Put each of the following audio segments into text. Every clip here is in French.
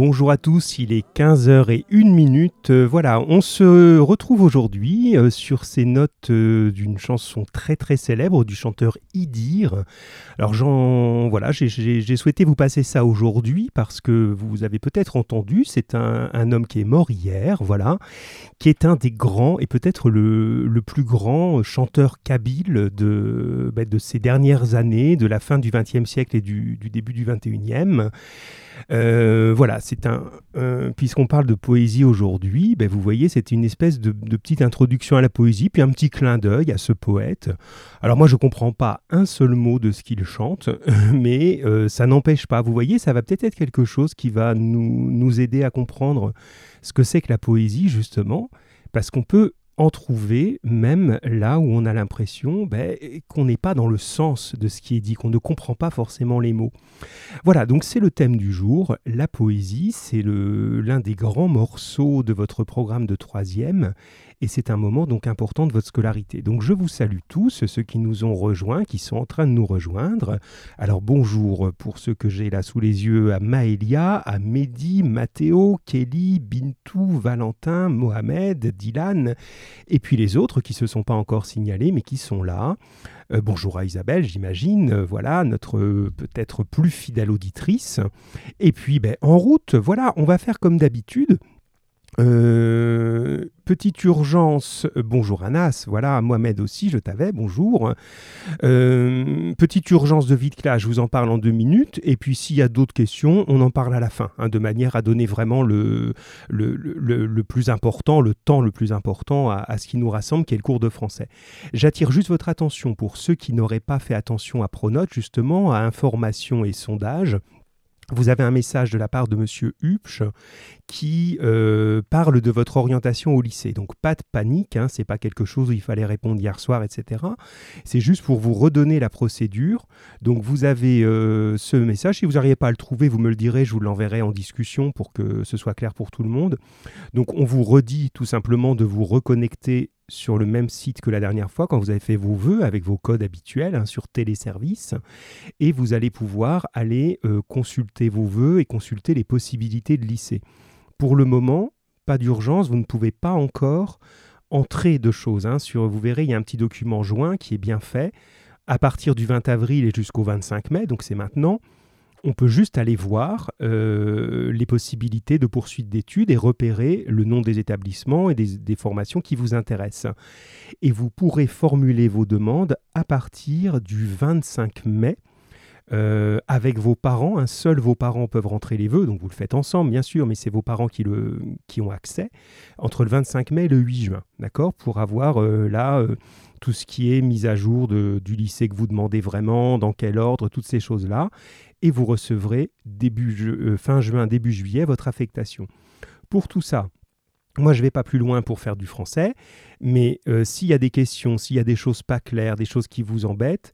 Bonjour à tous, il est 15h01 minute. Euh, voilà, on se retrouve aujourd'hui euh, sur ces notes euh, d'une chanson très très célèbre du chanteur Idir. Alors voilà, j'ai souhaité vous passer ça aujourd'hui parce que vous avez peut-être entendu, c'est un, homme qui est mort hier, voilà, qui est un des grands et peut-être le, plus grand chanteur kabyle de, bah, de ces dernières années, de la fin du XXe siècle et du, du début du XXIe. Euh, voilà, c'est un. Puisqu'on parle de poésie aujourd'hui, ben vous voyez, c'est une espèce de, petite introduction à la poésie, puis un petit clin d'œil à ce poète. Alors moi, je ne comprends pas un seul mot de ce qu'il chante, mais euh, ça n'empêche pas. Vous voyez, ça va peut-être être quelque chose qui va nous, nous aider à comprendre ce que c'est que la poésie, justement, parce qu'on peut en trouver même là où on a l'impression ben, qu'on n'est pas dans le sens de ce qui est dit, qu'on ne comprend pas forcément les mots. Voilà, donc c'est le thème du jour, la poésie, c'est l'un des grands morceaux de votre programme de troisième, et c'est un moment donc important de votre scolarité. Donc je vous salue tous, ceux qui nous ont rejoints, qui sont en train de nous rejoindre. Alors bonjour pour ceux que j'ai là sous les yeux, à Maëlia, à Mehdi, Mathéo, Kelly, Bintou, Valentin, Mohamed, Dylan, et puis les autres qui ne se sont pas encore signalés mais qui sont là. Euh, bonjour à Isabelle, j'imagine, euh, voilà, notre euh, peut-être plus fidèle auditrice. Et puis, ben, en route, voilà, on va faire comme d'habitude. Euh, petite urgence, bonjour Anas, voilà, Mohamed aussi, je t'avais, bonjour. Euh, petite urgence de vide classe, je vous en parle en deux minutes, et puis s'il y a d'autres questions, on en parle à la fin, hein, de manière à donner vraiment le, le, plus important, le temps le plus important à, à, ce qui nous rassemble, qui est le cours de français. J'attire juste votre attention pour ceux qui n'auraient pas fait attention à Pronote, justement, à information et sondage vous avez un message de la part de Monsieur Hupsch qui euh, parle de votre orientation au lycée. Donc pas de panique, hein, c'est pas quelque chose où il fallait répondre hier soir, etc. C'est juste pour vous redonner la procédure. Donc vous avez euh, ce message. Si vous n'arrivez pas à le trouver, vous me le direz, je vous l'enverrai en discussion pour que ce soit clair pour tout le monde. Donc on vous redit tout simplement de vous reconnecter sur le même site que la dernière fois quand vous avez fait vos vœux avec vos codes habituels hein, sur téléservice et vous allez pouvoir aller euh, consulter vos vœux et consulter les possibilités de lycée. Pour le moment, pas d'urgence, vous ne pouvez pas encore entrer de choses. Hein, sur, vous verrez, il y a un petit document joint qui est bien fait à partir du 20 avril et jusqu'au 25 mai, donc c'est maintenant on peut juste aller voir euh, les possibilités de poursuite d'études et repérer le nom des établissements et des, formations qui vous intéressent. Et vous pourrez formuler vos demandes à partir du 25 mai. Euh, avec vos parents, un seul vos parents peuvent rentrer les vœux, donc vous le faites ensemble bien sûr, mais c'est vos parents qui, le, qui ont accès, entre le 25 mai et le 8 juin, d'accord Pour avoir euh, là tout ce qui est mise à jour du lycée que vous demandez vraiment, dans quel ordre, toutes ces choses-là et vous recevrez euh, fin juin, début juillet votre affectation. Pour tout ça, moi, je ne vais pas plus loin pour faire du français, mais euh, s'il y a des questions, s'il y a des choses pas claires, des choses qui vous embêtent,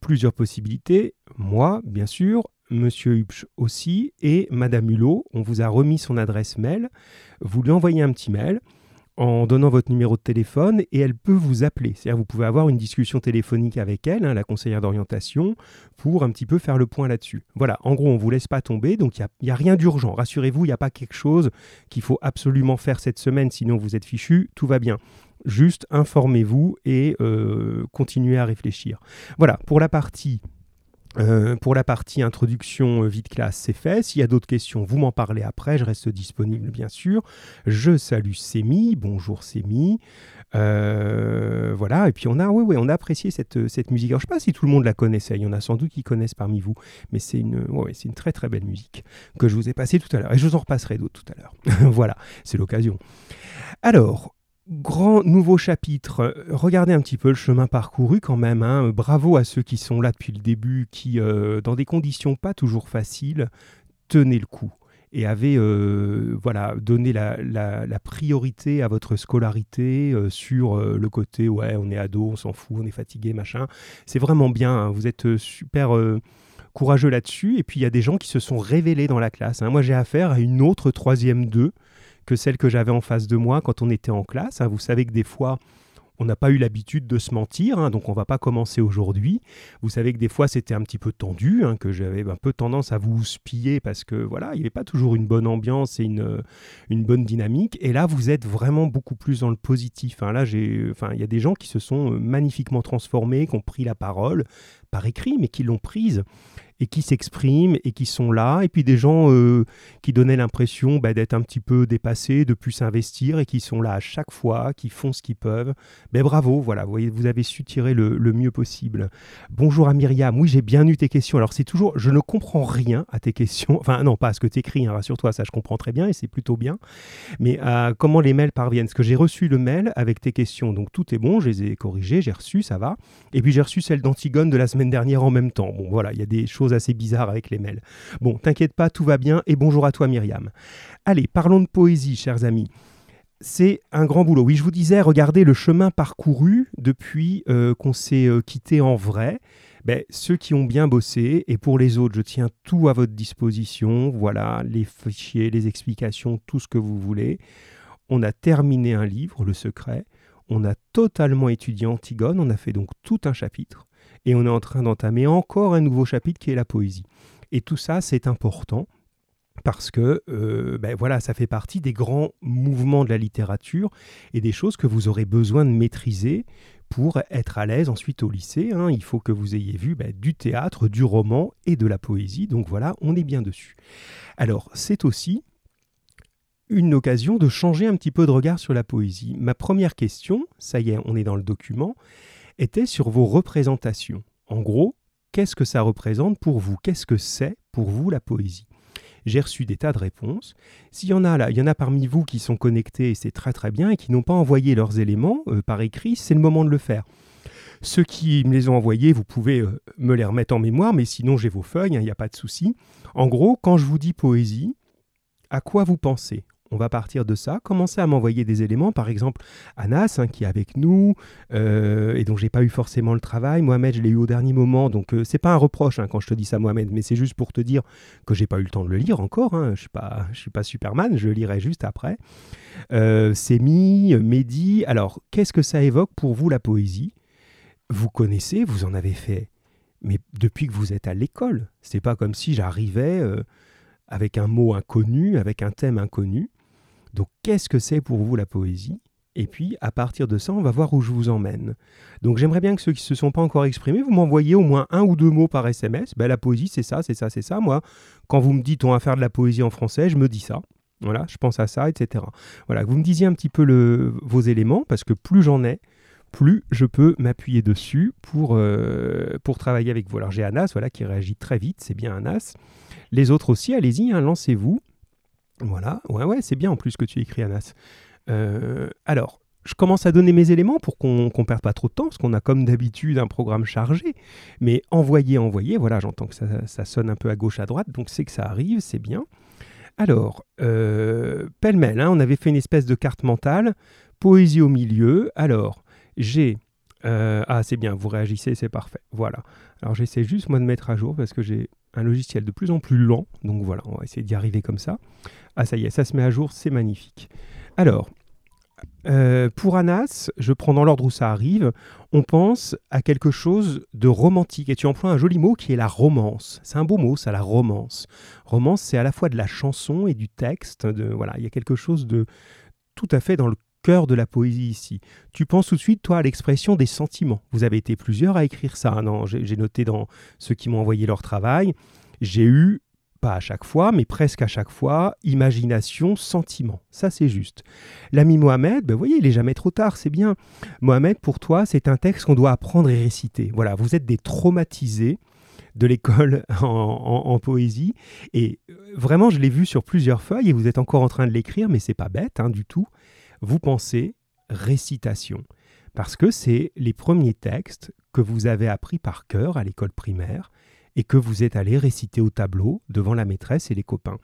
plusieurs possibilités. Moi, bien sûr, Monsieur Hupsch aussi, et Madame Hulot, on vous a remis son adresse mail. Vous lui envoyez un petit mail en donnant votre numéro de téléphone et elle peut vous appeler. C'est-à-dire vous pouvez avoir une discussion téléphonique avec elle, hein, la conseillère d'orientation, pour un petit peu faire le point là-dessus. Voilà, en gros, on ne vous laisse pas tomber, donc il n'y a, rien d'urgent. Rassurez-vous, il n'y a pas quelque chose qu'il faut absolument faire cette semaine, sinon vous êtes fichu, tout va bien. Juste informez-vous et euh, continuez à réfléchir. Voilà, pour la partie euh, pour la partie introduction euh, vide classe, c'est fait. S'il y a d'autres questions, vous m'en parlez après. Je reste disponible, bien sûr. Je salue Sémi. Bonjour Sémi. Euh, voilà. Et puis on a, oui, oui, on a apprécié cette, cette musique. Alors, je ne sais pas si tout le monde la connaissait. Il y en a sans doute qui connaissent parmi vous, mais c'est une, c'est une très très belle musique que je vous ai passée tout à l'heure. Et je vous en repasserai d'autres tout à l'heure. voilà, c'est l'occasion. Alors, Grand nouveau chapitre. Regardez un petit peu le chemin parcouru quand même. Hein. Bravo à ceux qui sont là depuis le début, qui, euh, dans des conditions pas toujours faciles, tenaient le coup et avaient euh, voilà, donné la, priorité à votre scolarité euh, sur le côté ouais, on est ado, on s'en fout, on est fatigué, machin. C'est vraiment bien. Hein. Vous êtes super courageux là-dessus. Et puis il y a des gens qui se sont révélés dans la classe. Hein. Moi j'ai affaire à une autre troisième 2 que celle que j'avais en face de moi quand on était en classe. Hein. Vous savez que des fois, on n'a pas eu l'habitude de se mentir, hein, donc on va pas commencer aujourd'hui. Vous savez que des fois c'était un petit peu tendu, hein, que j'avais un peu tendance à vous spiller parce que voilà, il n'y avait pas toujours une bonne ambiance et une, une bonne dynamique. Et là, vous êtes vraiment beaucoup plus dans le positif. Hein. Là, j'ai, enfin, il y a des gens qui se sont magnifiquement transformés, qui ont pris la parole par écrit, mais qui l'ont prise et qui s'expriment et qui sont là, et puis des gens euh, qui donnaient l'impression bah, d'être un petit peu dépassés, de plus s'investir, et qui sont là à chaque fois, qui font ce qu'ils peuvent. Mais bravo, voilà, vous, voyez, vous avez su tirer le, mieux possible. Bonjour à Myriam, oui j'ai bien eu tes questions. Alors c'est toujours, je ne comprends rien à tes questions, enfin non pas à ce que tu écris, hein, rassure-toi, ça je comprends très bien et c'est plutôt bien, mais à comment les mails parviennent? Parce que j'ai reçu le mail avec tes questions, donc tout est bon, je les ai corrigées, j'ai reçu, ça va. Et puis j'ai reçu celle d'Antigone de la semaine dernière en même temps. Bon voilà, il y a des choses assez bizarres avec les mails. Bon, t'inquiète pas, tout va bien et bonjour à toi Myriam. Allez, parlons de poésie, chers amis. C'est un grand boulot. Oui, je vous disais, regardez le chemin parcouru depuis euh, qu'on s'est euh, quitté en vrai. Ben, ceux qui ont bien bossé, et pour les autres, je tiens tout à votre disposition. Voilà, les fichiers, les explications, tout ce que vous voulez. On a terminé un livre, Le Secret. On a totalement étudié Antigone. On a fait donc tout un chapitre et on est en train d'entamer encore un nouveau chapitre qui est la poésie. Et tout ça, c'est important parce que euh, ben voilà, ça fait partie des grands mouvements de la littérature et des choses que vous aurez besoin de maîtriser pour être à l'aise ensuite au lycée. Hein. Il faut que vous ayez vu ben, du théâtre, du roman et de la poésie. Donc voilà, on est bien dessus. Alors, c'est aussi une occasion de changer un petit peu de regard sur la poésie. Ma première question, ça y est, on est dans le document, était sur vos représentations. En gros, qu'est-ce que ça représente pour vous? Qu'est-ce que c'est pour vous la poésie? J'ai reçu des tas de réponses. S'il y en a là, il y en a parmi vous qui sont connectés, c'est très très bien, et qui n'ont pas envoyé leurs éléments euh, par écrit, c'est le moment de le faire. Ceux qui me les ont envoyés, vous pouvez euh, me les remettre en mémoire, mais sinon j'ai vos feuilles, hein, il n'y a pas de souci. En gros, quand je vous dis poésie, à quoi vous pensez? On va partir de ça, commencer à m'envoyer des éléments, par exemple Anas hein, qui est avec nous euh, et dont j'ai pas eu forcément le travail. Mohamed, je l'ai eu au dernier moment, donc euh, c'est pas un reproche hein, quand je te dis ça, Mohamed, mais c'est juste pour te dire que j'ai pas eu le temps de le lire encore. Hein. Je suis pas, suis pas Superman, je le lirai juste après. Euh, Semi, Mehdi. Alors, qu'est-ce que ça évoque pour vous la poésie? Vous connaissez, vous en avez fait, mais depuis que vous êtes à l'école, c'est pas comme si j'arrivais euh, avec un mot inconnu, avec un thème inconnu. Donc qu'est-ce que c'est pour vous la poésie? Et puis, à partir de ça, on va voir où je vous emmène. Donc, j'aimerais bien que ceux qui ne se sont pas encore exprimés, vous m'envoyez au moins un ou deux mots par SMS. Ben, la poésie, c'est ça, c'est ça, c'est ça. Moi, quand vous me dites on va faire de la poésie en français, je me dis ça. Voilà, je pense à ça, etc. Voilà, vous me disiez un petit peu vos éléments, parce que plus j'en ai, plus je peux m'appuyer dessus pour, euh, pour travailler avec vous. Alors, j'ai Anas, voilà, qui réagit très vite, c'est bien Anas. Les autres aussi, allez-y, hein, lancez-vous. Voilà, ouais, c'est bien en plus que tu écris, Anas. Euh, alors, je commence à donner mes éléments pour qu'on ne perde pas trop de temps, parce qu'on a comme d'habitude un programme chargé. Mais envoyer, envoyer, voilà, j'entends que ça, sonne un peu à gauche, à droite, donc c'est que ça arrive, c'est bien. Alors, euh, pêle-mêle, hein, on avait fait une espèce de carte mentale, poésie au milieu. Alors, j'ai... Euh, ah, c'est bien, vous réagissez, c'est parfait. Voilà. Alors, j'essaie juste, moi, de mettre à jour, parce que j'ai un logiciel de plus en plus lent. Donc voilà, on va essayer d'y arriver comme ça. Ah ça y est, ça se met à jour, c'est magnifique. Alors, euh, pour Anas, je prends dans l'ordre où ça arrive, on pense à quelque chose de romantique. Et tu emploies un joli mot qui est la romance. C'est un beau mot, ça, la romance. Romance, c'est à la fois de la chanson et du texte. Voilà, il y a quelque chose de tout à fait dans le cœur de la poésie ici. Tu penses tout de suite, toi, à l'expression des sentiments. Vous avez été plusieurs à écrire ça. Non, j'ai noté dans ceux qui m'ont envoyé leur travail. J'ai eu, pas à chaque fois, mais presque à chaque fois, imagination, sentiment. Ça, c'est juste. L'ami Mohamed, ben, vous voyez, il n'est jamais trop tard, c'est bien. Mohamed, pour toi, c'est un texte qu'on doit apprendre et réciter. Voilà, vous êtes des traumatisés de l'école en, poésie. Et euh, vraiment, je l'ai vu sur plusieurs feuilles et vous êtes encore en train de l'écrire, mais c'est pas bête hein, du tout vous pensez récitation, parce que c'est les premiers textes que vous avez appris par cœur à l'école primaire et que vous êtes allé réciter au tableau devant la maîtresse et les copains.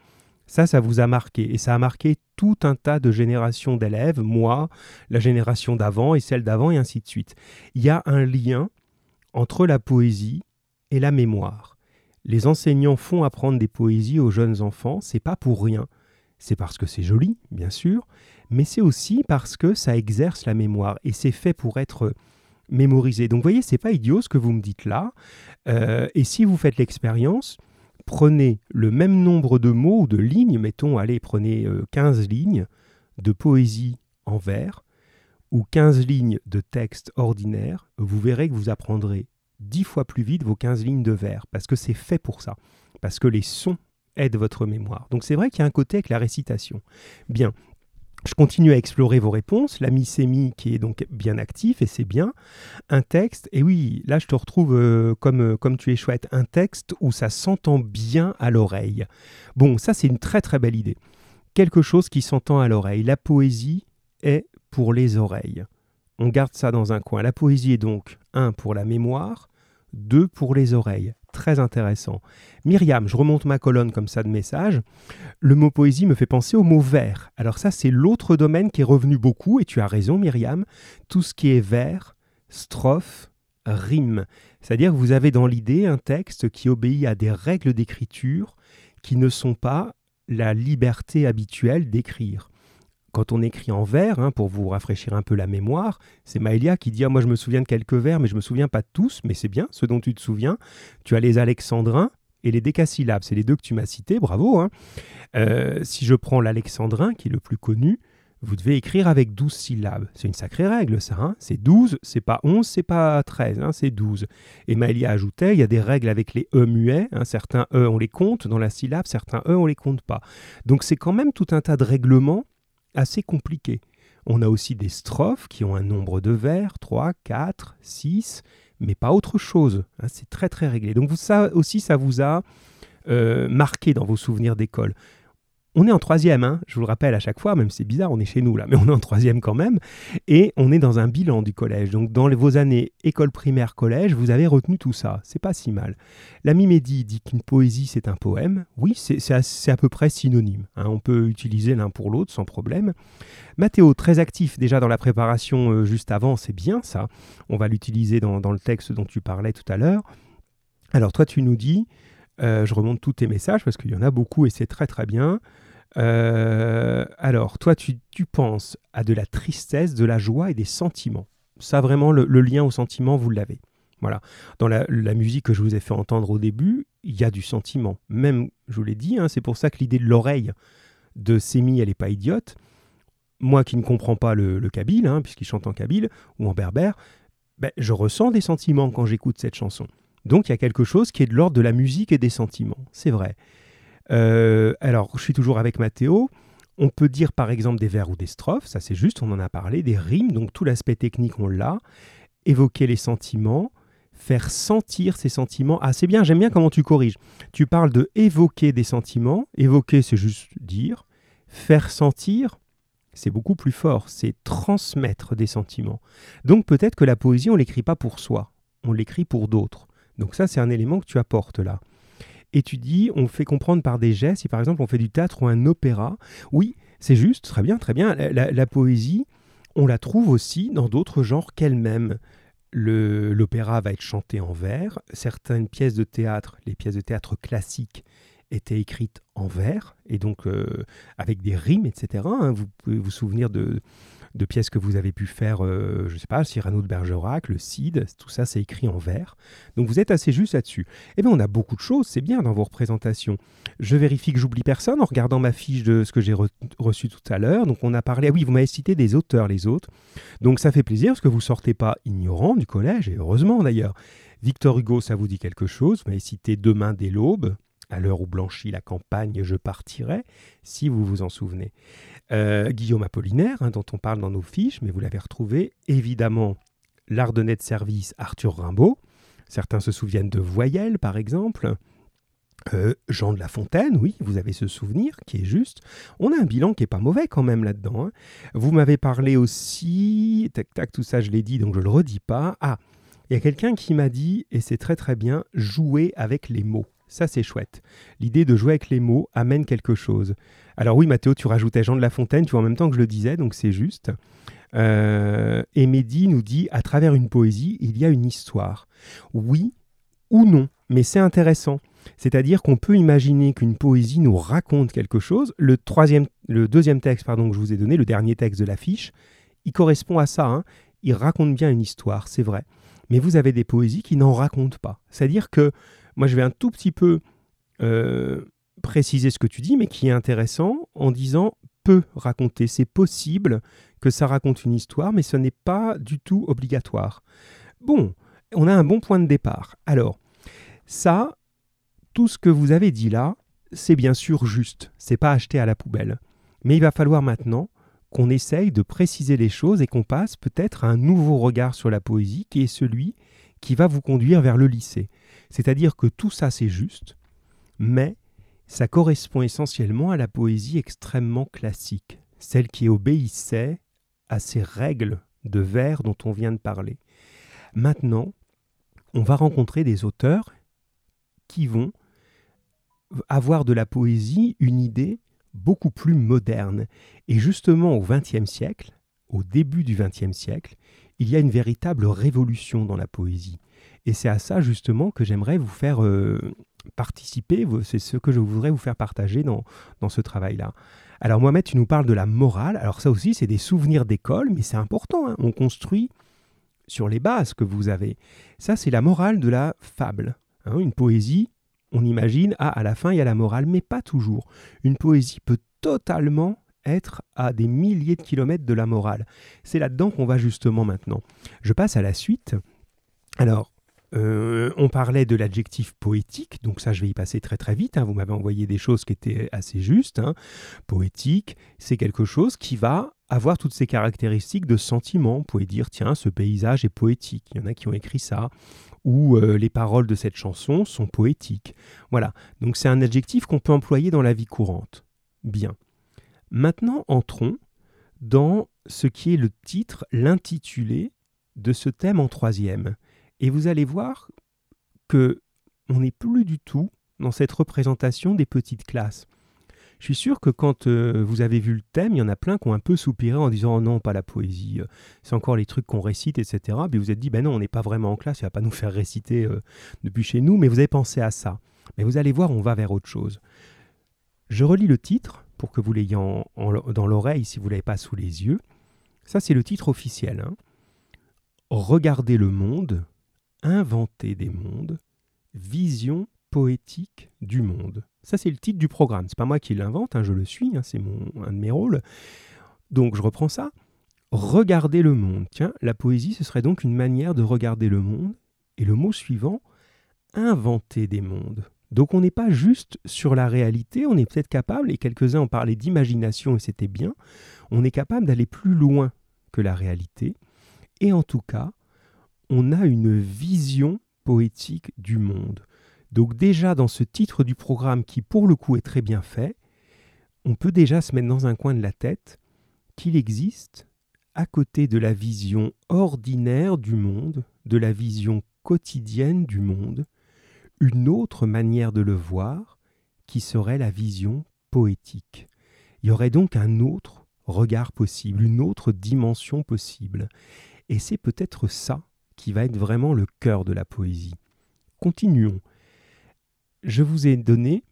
Ça, ça vous a marqué, et ça a marqué tout un tas de générations d'élèves, moi, la génération d'avant et celle d'avant, et ainsi de suite. Il y a un lien entre la poésie et la mémoire. Les enseignants font apprendre des poésies aux jeunes enfants, c'est pas pour rien c'est parce que c'est joli, bien sûr, mais c'est aussi parce que ça exerce la mémoire et c'est fait pour être mémorisé. Donc vous voyez, c'est pas idiot ce que vous me dites là. Euh, et si vous faites l'expérience, prenez le même nombre de mots ou de lignes, mettons, allez, prenez 15 euh, lignes de poésie en vers ou 15 lignes de texte ordinaire, vous verrez que vous apprendrez 10 fois plus vite vos 15 lignes de vers, parce que c'est fait pour ça, parce que les sons aident votre mémoire. Donc c'est vrai qu'il y a un côté avec la récitation. Bien, je continue à explorer vos réponses. La mycémie qui est donc bien actif et c'est bien. Un texte, et oui, là je te retrouve euh, comme, euh, comme tu es chouette, un texte où ça s'entend bien à l'oreille. Bon, ça c'est une très très belle idée. Quelque chose qui s'entend à l'oreille. La poésie est pour les oreilles. On garde ça dans un coin. La poésie est donc, un, pour la mémoire, deux, pour les oreilles. Très intéressant. Myriam, je remonte ma colonne comme ça de messages. Le mot poésie me fait penser au mot vers. Alors ça, c'est l'autre domaine qui est revenu beaucoup, et tu as raison, Myriam. Tout ce qui est vers, strophe, rime. C'est-à-dire que vous avez dans l'idée un texte qui obéit à des règles d'écriture qui ne sont pas la liberté habituelle d'écrire quand on écrit en vers, hein, pour vous rafraîchir un peu la mémoire, c'est Maëlia qui dit ah, Moi, je me souviens de quelques vers, mais je ne me souviens pas de tous, mais c'est bien ce dont tu te souviens. Tu as les alexandrins et les décasyllabes. C'est les deux que tu m'as cités, bravo. Hein. Euh, si je prends l'alexandrin, qui est le plus connu, vous devez écrire avec 12 syllabes. C'est une sacrée règle, ça. Hein. c'est 12, c'est pas 11, c'est pas 13, c'est 12. Et Maëlia ajoutait il y a des règles avec les E muets. certains E, on les compte dans la syllabe, certains E, on les compte pas. Donc c'est quand même tout un tas de règlements assez compliqué. On a aussi des strophes qui ont un nombre de vers, 3, 4, 6, mais pas autre chose. Hein, c'est très très réglé. Donc ça aussi, ça vous a euh, marqué dans vos souvenirs d'école. On est en troisième, hein, je vous le rappelle à chaque fois, même c'est bizarre, on est chez nous là, mais on est en troisième quand même, et on est dans un bilan du collège. Donc dans vos années école primaire, collège, vous avez retenu tout ça, c'est pas si mal. L'ami Mehdi dit qu'une poésie c'est un poème, oui, c'est à, peu près synonyme, hein. on peut utiliser l'un pour l'autre sans problème. Mathéo, très actif déjà dans la préparation euh, juste avant, c'est bien ça, on va l'utiliser dans, le texte dont tu parlais tout à l'heure. Alors toi tu nous dis, euh, je remonte tous tes messages parce qu'il y en a beaucoup et c'est très très bien. Euh, alors, toi, tu, penses à de la tristesse, de la joie et des sentiments. Ça, vraiment, le, lien au sentiment, vous l'avez. Voilà. Dans la, musique que je vous ai fait entendre au début, il y a du sentiment. Même, je vous l'ai dit, hein, c'est pour ça que l'idée de l'oreille de Sémi, elle n'est pas idiote. Moi qui ne comprends pas le, kabyle, hein, puisqu'il chante en kabyle ou en berbère, ben, je ressens des sentiments quand j'écoute cette chanson. Donc il y a quelque chose qui est de l'ordre de la musique et des sentiments. C'est vrai. Euh, alors, je suis toujours avec Mathéo. On peut dire par exemple des vers ou des strophes, ça c'est juste, on en a parlé, des rimes, donc tout l'aspect technique on l'a, évoquer les sentiments, faire sentir ces sentiments. Ah c'est bien, j'aime bien comment tu corriges. Tu parles de évoquer des sentiments, évoquer c'est juste dire, faire sentir c'est beaucoup plus fort, c'est transmettre des sentiments. Donc peut-être que la poésie on l'écrit pas pour soi, on l'écrit pour d'autres. Donc ça c'est un élément que tu apportes là. Et tu dis, on fait comprendre par des gestes, si par exemple on fait du théâtre ou un opéra, oui, c'est juste, très bien, très bien. La, poésie, on la trouve aussi dans d'autres genres qu'elle-même. L'opéra va être chanté en vers, certaines pièces de théâtre, les pièces de théâtre classiques, étaient écrites en vers, et donc euh, avec des rimes, etc. Hein. Vous pouvez vous souvenir de, de pièces que vous avez pu faire, euh, je ne sais pas, Cyrano de Bergerac, le Cid, tout ça c'est écrit en vers. Donc vous êtes assez juste là-dessus. Eh bien on a beaucoup de choses, c'est bien dans vos représentations. Je vérifie que j'oublie personne en regardant ma fiche de ce que j'ai reçu tout à l'heure. Donc on a parlé, ah oui, vous m'avez cité des auteurs les autres. Donc ça fait plaisir parce que vous sortez pas ignorant du collège, et heureusement d'ailleurs. Victor Hugo, ça vous dit quelque chose? Vous m'avez cité Demain dès l'aube, à l'heure où blanchit la campagne, je partirai, si vous vous en souvenez. Euh, Guillaume Apollinaire, hein, dont on parle dans nos fiches, mais vous l'avez retrouvé. Évidemment, l'Ardennais de service Arthur Rimbaud. Certains se souviennent de Voyelle, par exemple. Euh, Jean de La Fontaine, oui, vous avez ce souvenir qui est juste. On a un bilan qui est pas mauvais quand même là-dedans. Hein. Vous m'avez parlé aussi, tac tac, tout ça je l'ai dit, donc je le redis pas. Ah, il y a quelqu'un qui m'a dit, et c'est très très bien, jouer avec les mots. Ça, c'est chouette. L'idée de jouer avec les mots amène quelque chose. Alors oui, Mathéo, tu rajoutais Jean de La Fontaine, tu vois, en même temps que je le disais, donc c'est juste. Euh, et Mehdi nous dit, à travers une poésie, il y a une histoire. Oui ou non, mais c'est intéressant. C'est-à-dire qu'on peut imaginer qu'une poésie nous raconte quelque chose. Le, troisième, le deuxième texte pardon, que je vous ai donné, le dernier texte de l'affiche, il correspond à ça. Hein. Il raconte bien une histoire, c'est vrai. Mais vous avez des poésies qui n'en racontent pas. C'est-à-dire que moi, je vais un tout petit peu euh, préciser ce que tu dis, mais qui est intéressant en disant peut raconter. C'est possible que ça raconte une histoire, mais ce n'est pas du tout obligatoire. Bon, on a un bon point de départ. Alors, ça, tout ce que vous avez dit là, c'est bien sûr juste. C'est pas acheté à la poubelle. Mais il va falloir maintenant qu'on essaye de préciser les choses et qu'on passe peut-être à un nouveau regard sur la poésie qui est celui qui va vous conduire vers le lycée. C'est-à-dire que tout ça c'est juste, mais ça correspond essentiellement à la poésie extrêmement classique, celle qui obéissait à ces règles de vers dont on vient de parler. Maintenant, on va rencontrer des auteurs qui vont avoir de la poésie une idée beaucoup plus moderne. Et justement au XXe siècle, au début du XXe siècle, il y a une véritable révolution dans la poésie. Et c'est à ça justement que j'aimerais vous faire euh, participer, c'est ce que je voudrais vous faire partager dans, dans ce travail-là. Alors Mohamed, tu nous parles de la morale. Alors ça aussi, c'est des souvenirs d'école, mais c'est important. Hein. On construit sur les bases que vous avez. Ça, c'est la morale de la fable. Hein. une poésie, on imagine, ah, à la fin, il y a la morale, mais pas toujours. Une poésie peut totalement être à des milliers de kilomètres de la morale. C'est là-dedans qu'on va justement maintenant. Je passe à la suite. Alors, euh, on parlait de l'adjectif poétique, donc ça je vais y passer très très vite. Hein. Vous m'avez envoyé des choses qui étaient assez justes. Hein. Poétique, c'est quelque chose qui va avoir toutes ces caractéristiques de sentiment. Vous pouvez dire, tiens, ce paysage est poétique. Il y en a qui ont écrit ça. Ou euh, les paroles de cette chanson sont poétiques. Voilà, donc c'est un adjectif qu'on peut employer dans la vie courante. Bien. Maintenant, entrons dans ce qui est le titre, l'intitulé de ce thème en troisième. Et vous allez voir que on n'est plus du tout dans cette représentation des petites classes. Je suis sûr que quand euh, vous avez vu le thème, il y en a plein qui ont un peu soupiré en disant oh non, pas la poésie, euh, c'est encore les trucs qu'on récite, etc. Puis vous êtes dit ben non, on n'est pas vraiment en classe, il va pas nous faire réciter euh, depuis chez nous, mais vous avez pensé à ça. Mais vous allez voir, on va vers autre chose. Je relis le titre pour que vous l'ayez dans l'oreille si vous l'avez pas sous les yeux. Ça, c'est le titre officiel. Hein. Regardez le monde, inventer des mondes, vision poétique du monde. Ça, c'est le titre du programme. C'est pas moi qui l'invente, hein, je le suis, hein, c'est un de mes rôles. Donc, je reprends ça. Regarder le monde. Tiens, la poésie, ce serait donc une manière de regarder le monde. Et le mot suivant, inventer des mondes. Donc on n'est pas juste sur la réalité, on est peut-être capable, et quelques-uns ont parlé d'imagination et c'était bien, on est capable d'aller plus loin que la réalité. Et en tout cas, on a une vision poétique du monde. Donc déjà dans ce titre du programme qui pour le coup est très bien fait, on peut déjà se mettre dans un coin de la tête qu'il existe, à côté de la vision ordinaire du monde, de la vision quotidienne du monde, une autre manière de le voir qui serait la vision poétique. Il y aurait donc un autre regard possible, une autre dimension possible. Et c'est peut-être ça qui va être vraiment le cœur de la poésie. Continuons. Je vous ai donné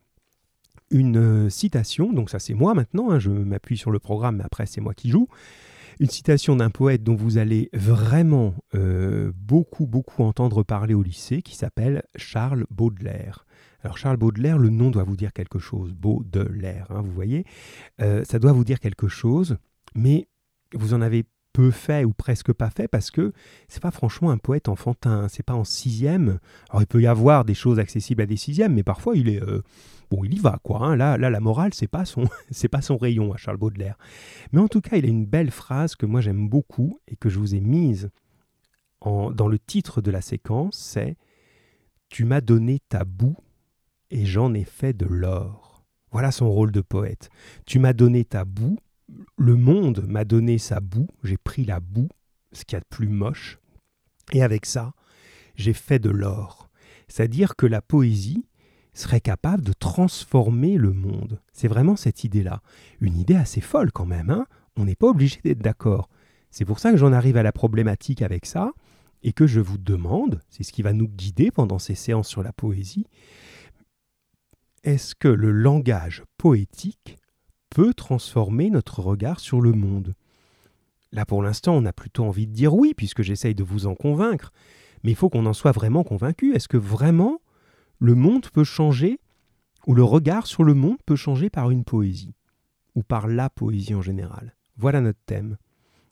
une euh, citation, donc ça c'est moi maintenant, hein, je m'appuie sur le programme, mais après c'est moi qui joue. Une citation d'un poète dont vous allez vraiment euh, beaucoup, beaucoup entendre parler au lycée, qui s'appelle Charles Baudelaire. Alors Charles Baudelaire, le nom doit vous dire quelque chose, Baudelaire, hein, vous voyez, euh, ça doit vous dire quelque chose, mais vous en avez peu fait ou presque pas fait parce que c'est pas franchement un poète enfantin, c'est pas en sixième. Alors il peut y avoir des choses accessibles à des sixièmes, mais parfois il est euh, bon, il y va quoi. Hein. Là, là, la morale c'est pas son c'est pas son rayon à Charles Baudelaire. Mais en tout cas, il a une belle phrase que moi j'aime beaucoup et que je vous ai mise en, dans le titre de la séquence, c'est Tu m'as donné ta boue et j'en ai fait de l'or. Voilà son rôle de poète. Tu m'as donné ta boue le monde m'a donné sa boue, j'ai pris la boue, ce qu'il y a de plus moche, et avec ça, j'ai fait de l'or. C'est-à-dire que la poésie serait capable de transformer le monde. C'est vraiment cette idée-là. Une idée assez folle quand même, hein On n'est pas obligé d'être d'accord. C'est pour ça que j'en arrive à la problématique avec ça, et que je vous demande, c'est ce qui va nous guider pendant ces séances sur la poésie, est-ce que le langage poétique transformer notre regard sur le monde Là, pour l'instant, on a plutôt envie de dire oui, puisque j'essaye de vous en convaincre. Mais il faut qu'on en soit vraiment convaincu. Est-ce que vraiment le monde peut changer, ou le regard sur le monde peut changer par une poésie, ou par la poésie en général? Voilà notre thème.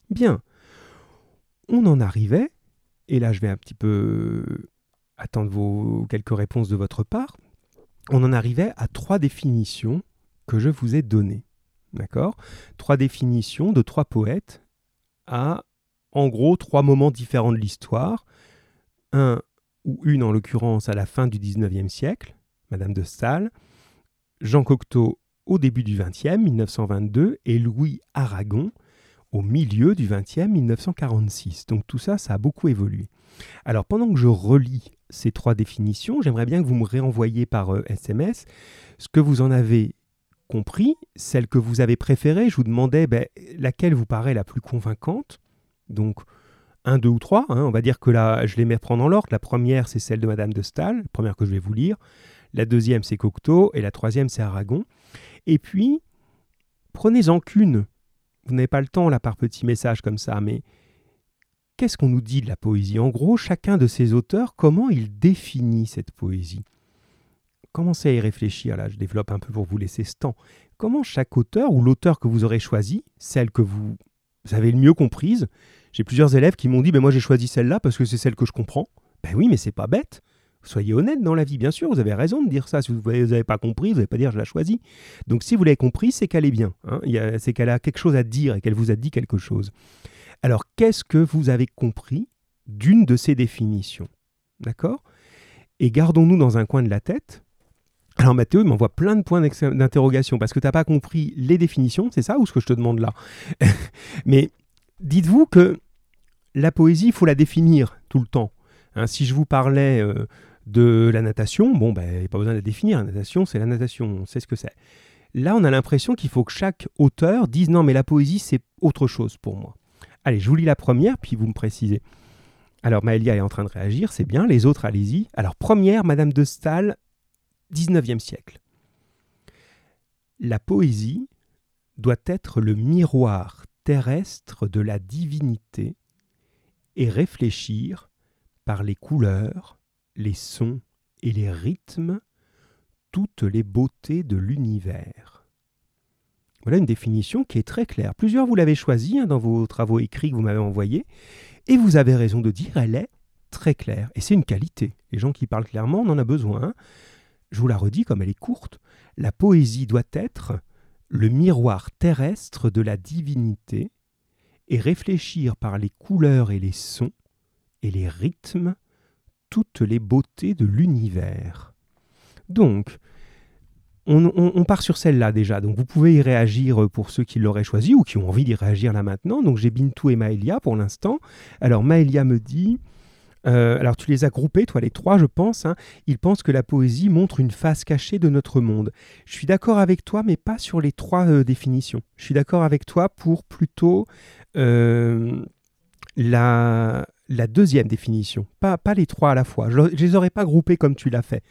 Bien, on en arrivait, et là je vais un petit peu attendre vos quelques réponses de votre part, on en arrivait à trois définitions que je vous ai données. D'accord? Trois définitions de trois poètes à, en gros, trois moments différents de l'histoire. Un ou une, en l'occurrence, à la fin du XIXe siècle, Madame de Staël, Jean Cocteau au début du XXe, 1922, et Louis Aragon au milieu du XXe, 1946. Donc tout ça, ça a beaucoup évolué. Alors pendant que je relis ces trois définitions, j'aimerais bien que vous me réenvoyiez par SMS euh, ce que vous en avez compris, celle que vous avez préférée. Je vous demandais ben, laquelle vous paraît la plus convaincante. Donc, un, deux ou trois. Hein. on va dire que là, je les mets prendre en l'ordre. La première, c'est celle de Madame de Staël, la première que je vais vous lire. La deuxième, c'est Cocteau. Et la troisième, c'est Aragon. Et puis, prenez-en qu'une. Vous n'avez pas le temps, là, par petits messages comme ça, mais qu'est-ce qu'on nous dit de la poésie? En gros, chacun de ces auteurs, comment il définit cette poésie? Commencez à y réfléchir, là je développe un peu pour vous laisser ce temps. Comment chaque auteur ou l'auteur que vous aurez choisi, celle que vous avez le mieux comprise, j'ai plusieurs élèves qui m'ont dit ben moi j'ai choisi celle-là parce que c'est celle que je comprends. Ben oui, mais c'est pas bête. Soyez honnête dans la vie, bien sûr, vous avez raison de dire ça. Si vous n'avez pas compris, vous n'allez pas dire je l'ai choisi. Donc si vous l'avez compris, c'est qu'elle est bien. Hein. C'est qu'elle a quelque chose à dire et qu'elle vous a dit quelque chose. Alors qu'est-ce que vous avez compris d'une de ces définitions? D'accord? Et gardons-nous dans un coin de la tête alors Mathéo, il m'envoie plein de points d'interrogation parce que tu n'as pas compris les définitions, c'est ça ou ce que je te demande là? Mais dites-vous que la poésie, il faut la définir tout le temps. Hein, si je vous parlais euh, de la natation, bon, ben, il n'y a pas besoin de la définir. La natation, c'est la natation, on sait ce que c'est. Là, on a l'impression qu'il faut que chaque auteur dise non, mais la poésie, c'est autre chose pour moi. Allez, je vous lis la première, puis vous me précisez. Alors, Maëlia est en train de réagir, c'est bien. Les autres, allez-y. Alors, première, Madame de Stahl, 19e siècle. La poésie doit être le miroir terrestre de la divinité et réfléchir par les couleurs, les sons et les rythmes toutes les beautés de l'univers. Voilà une définition qui est très claire. Plusieurs vous l'avez choisie hein, dans vos travaux écrits que vous m'avez envoyés, et vous avez raison de dire, elle est très claire. Et c'est une qualité. Les gens qui parlent clairement, on en a besoin. Hein je vous la redis comme elle est courte, la poésie doit être le miroir terrestre de la divinité et réfléchir par les couleurs et les sons et les rythmes toutes les beautés de l'univers. Donc, on, part sur celle-là déjà, donc vous pouvez y réagir pour ceux qui l'auraient choisi ou qui ont envie d'y réagir là maintenant. Donc j'ai Bintou et Maëlia pour l'instant. Alors Maëlia me dit euh, alors tu les as groupés, toi les trois, je pense. Hein. Ils pensent que la poésie montre une face cachée de notre monde. Je suis d'accord avec toi, mais pas sur les trois euh, définitions. Je suis d'accord avec toi pour plutôt euh, la, deuxième définition, pas, pas les trois à la fois. Je ne les aurais pas groupés comme tu l'as fait,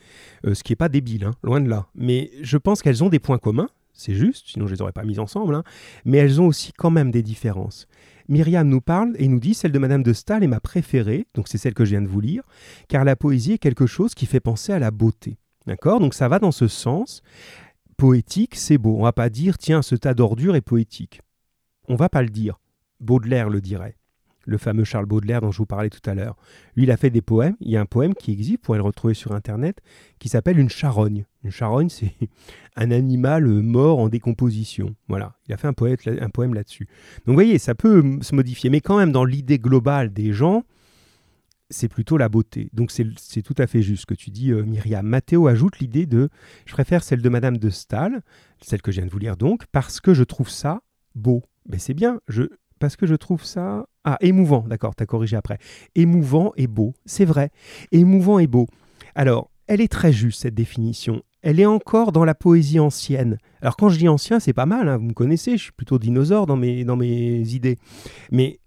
ce qui n'est pas débile, hein, loin de là. Mais je pense qu'elles ont des points communs, c'est juste, sinon je les aurais pas mises ensemble, hein. mais elles ont aussi quand même des différences. Myriam nous parle et nous dit celle de Madame de Staël est ma préférée, donc c'est celle que je viens de vous lire, car la poésie est quelque chose qui fait penser à la beauté. D'accord? Donc ça va dans ce sens. Poétique, c'est beau. On va pas dire tiens, ce tas d'ordures est poétique. On va pas le dire. Baudelaire le dirait le fameux Charles Baudelaire dont je vous parlais tout à l'heure. Lui, il a fait des poèmes. Il y a un poème qui existe, vous pourrez le retrouver sur Internet, qui s'appelle Une charogne. Une charogne, c'est un animal mort en décomposition. Voilà, il a fait un, un poème là-dessus. Donc vous voyez, ça peut se modifier, mais quand même, dans l'idée globale des gens, c'est plutôt la beauté. Donc c'est tout à fait juste ce que tu dis, euh, Myriam. Mathéo ajoute l'idée de, je préfère celle de Madame de Stahl, celle que je viens de vous lire donc, parce que je trouve ça beau. Mais c'est bien, je, parce que je trouve ça... Ah, émouvant, d'accord, t'as corrigé après. Émouvant et beau, c'est vrai. Émouvant et beau. Alors, elle est très juste, cette définition. Elle est encore dans la poésie ancienne. Alors quand je dis ancien, c'est pas mal, hein, vous me connaissez, je suis plutôt dinosaure dans mes, dans mes idées. Mais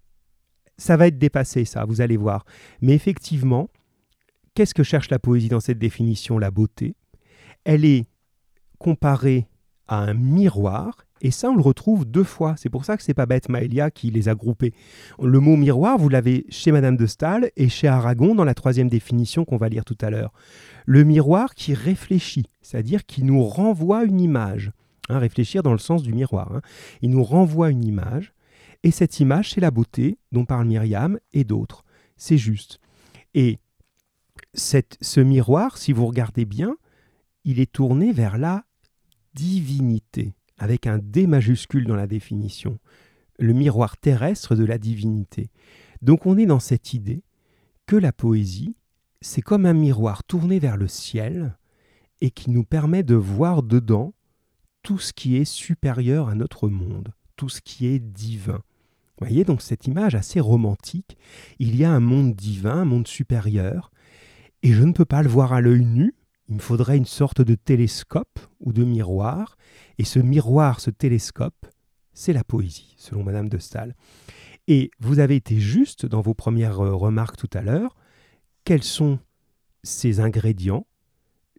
ça va être dépassé, ça, vous allez voir. Mais effectivement, qu'est-ce que cherche la poésie dans cette définition La beauté? Elle est comparé à un miroir, et ça on le retrouve deux fois. C'est pour ça que c'est pas bête Maëlia qui les a groupés. Le mot miroir, vous l'avez chez Madame de Staël et chez Aragon dans la troisième définition qu'on va lire tout à l'heure. Le miroir qui réfléchit, c'est-à-dire qui nous renvoie une image. Hein, réfléchir dans le sens du miroir. Hein. Il nous renvoie une image, et cette image, c'est la beauté dont parle Myriam et d'autres. C'est juste. Et ce miroir, si vous regardez bien, il est tourné vers la divinité, avec un D majuscule dans la définition, le miroir terrestre de la divinité. Donc on est dans cette idée que la poésie, c'est comme un miroir tourné vers le ciel et qui nous permet de voir dedans tout ce qui est supérieur à notre monde, tout ce qui est divin. Vous voyez donc cette image assez romantique. Il y a un monde divin, un monde supérieur, et je ne peux pas le voir à l'œil nu. Il me faudrait une sorte de télescope ou de miroir, et ce miroir, ce télescope, c'est la poésie, selon Madame de Staël. Et vous avez été juste dans vos premières euh, remarques tout à l'heure. Quels sont ces ingrédients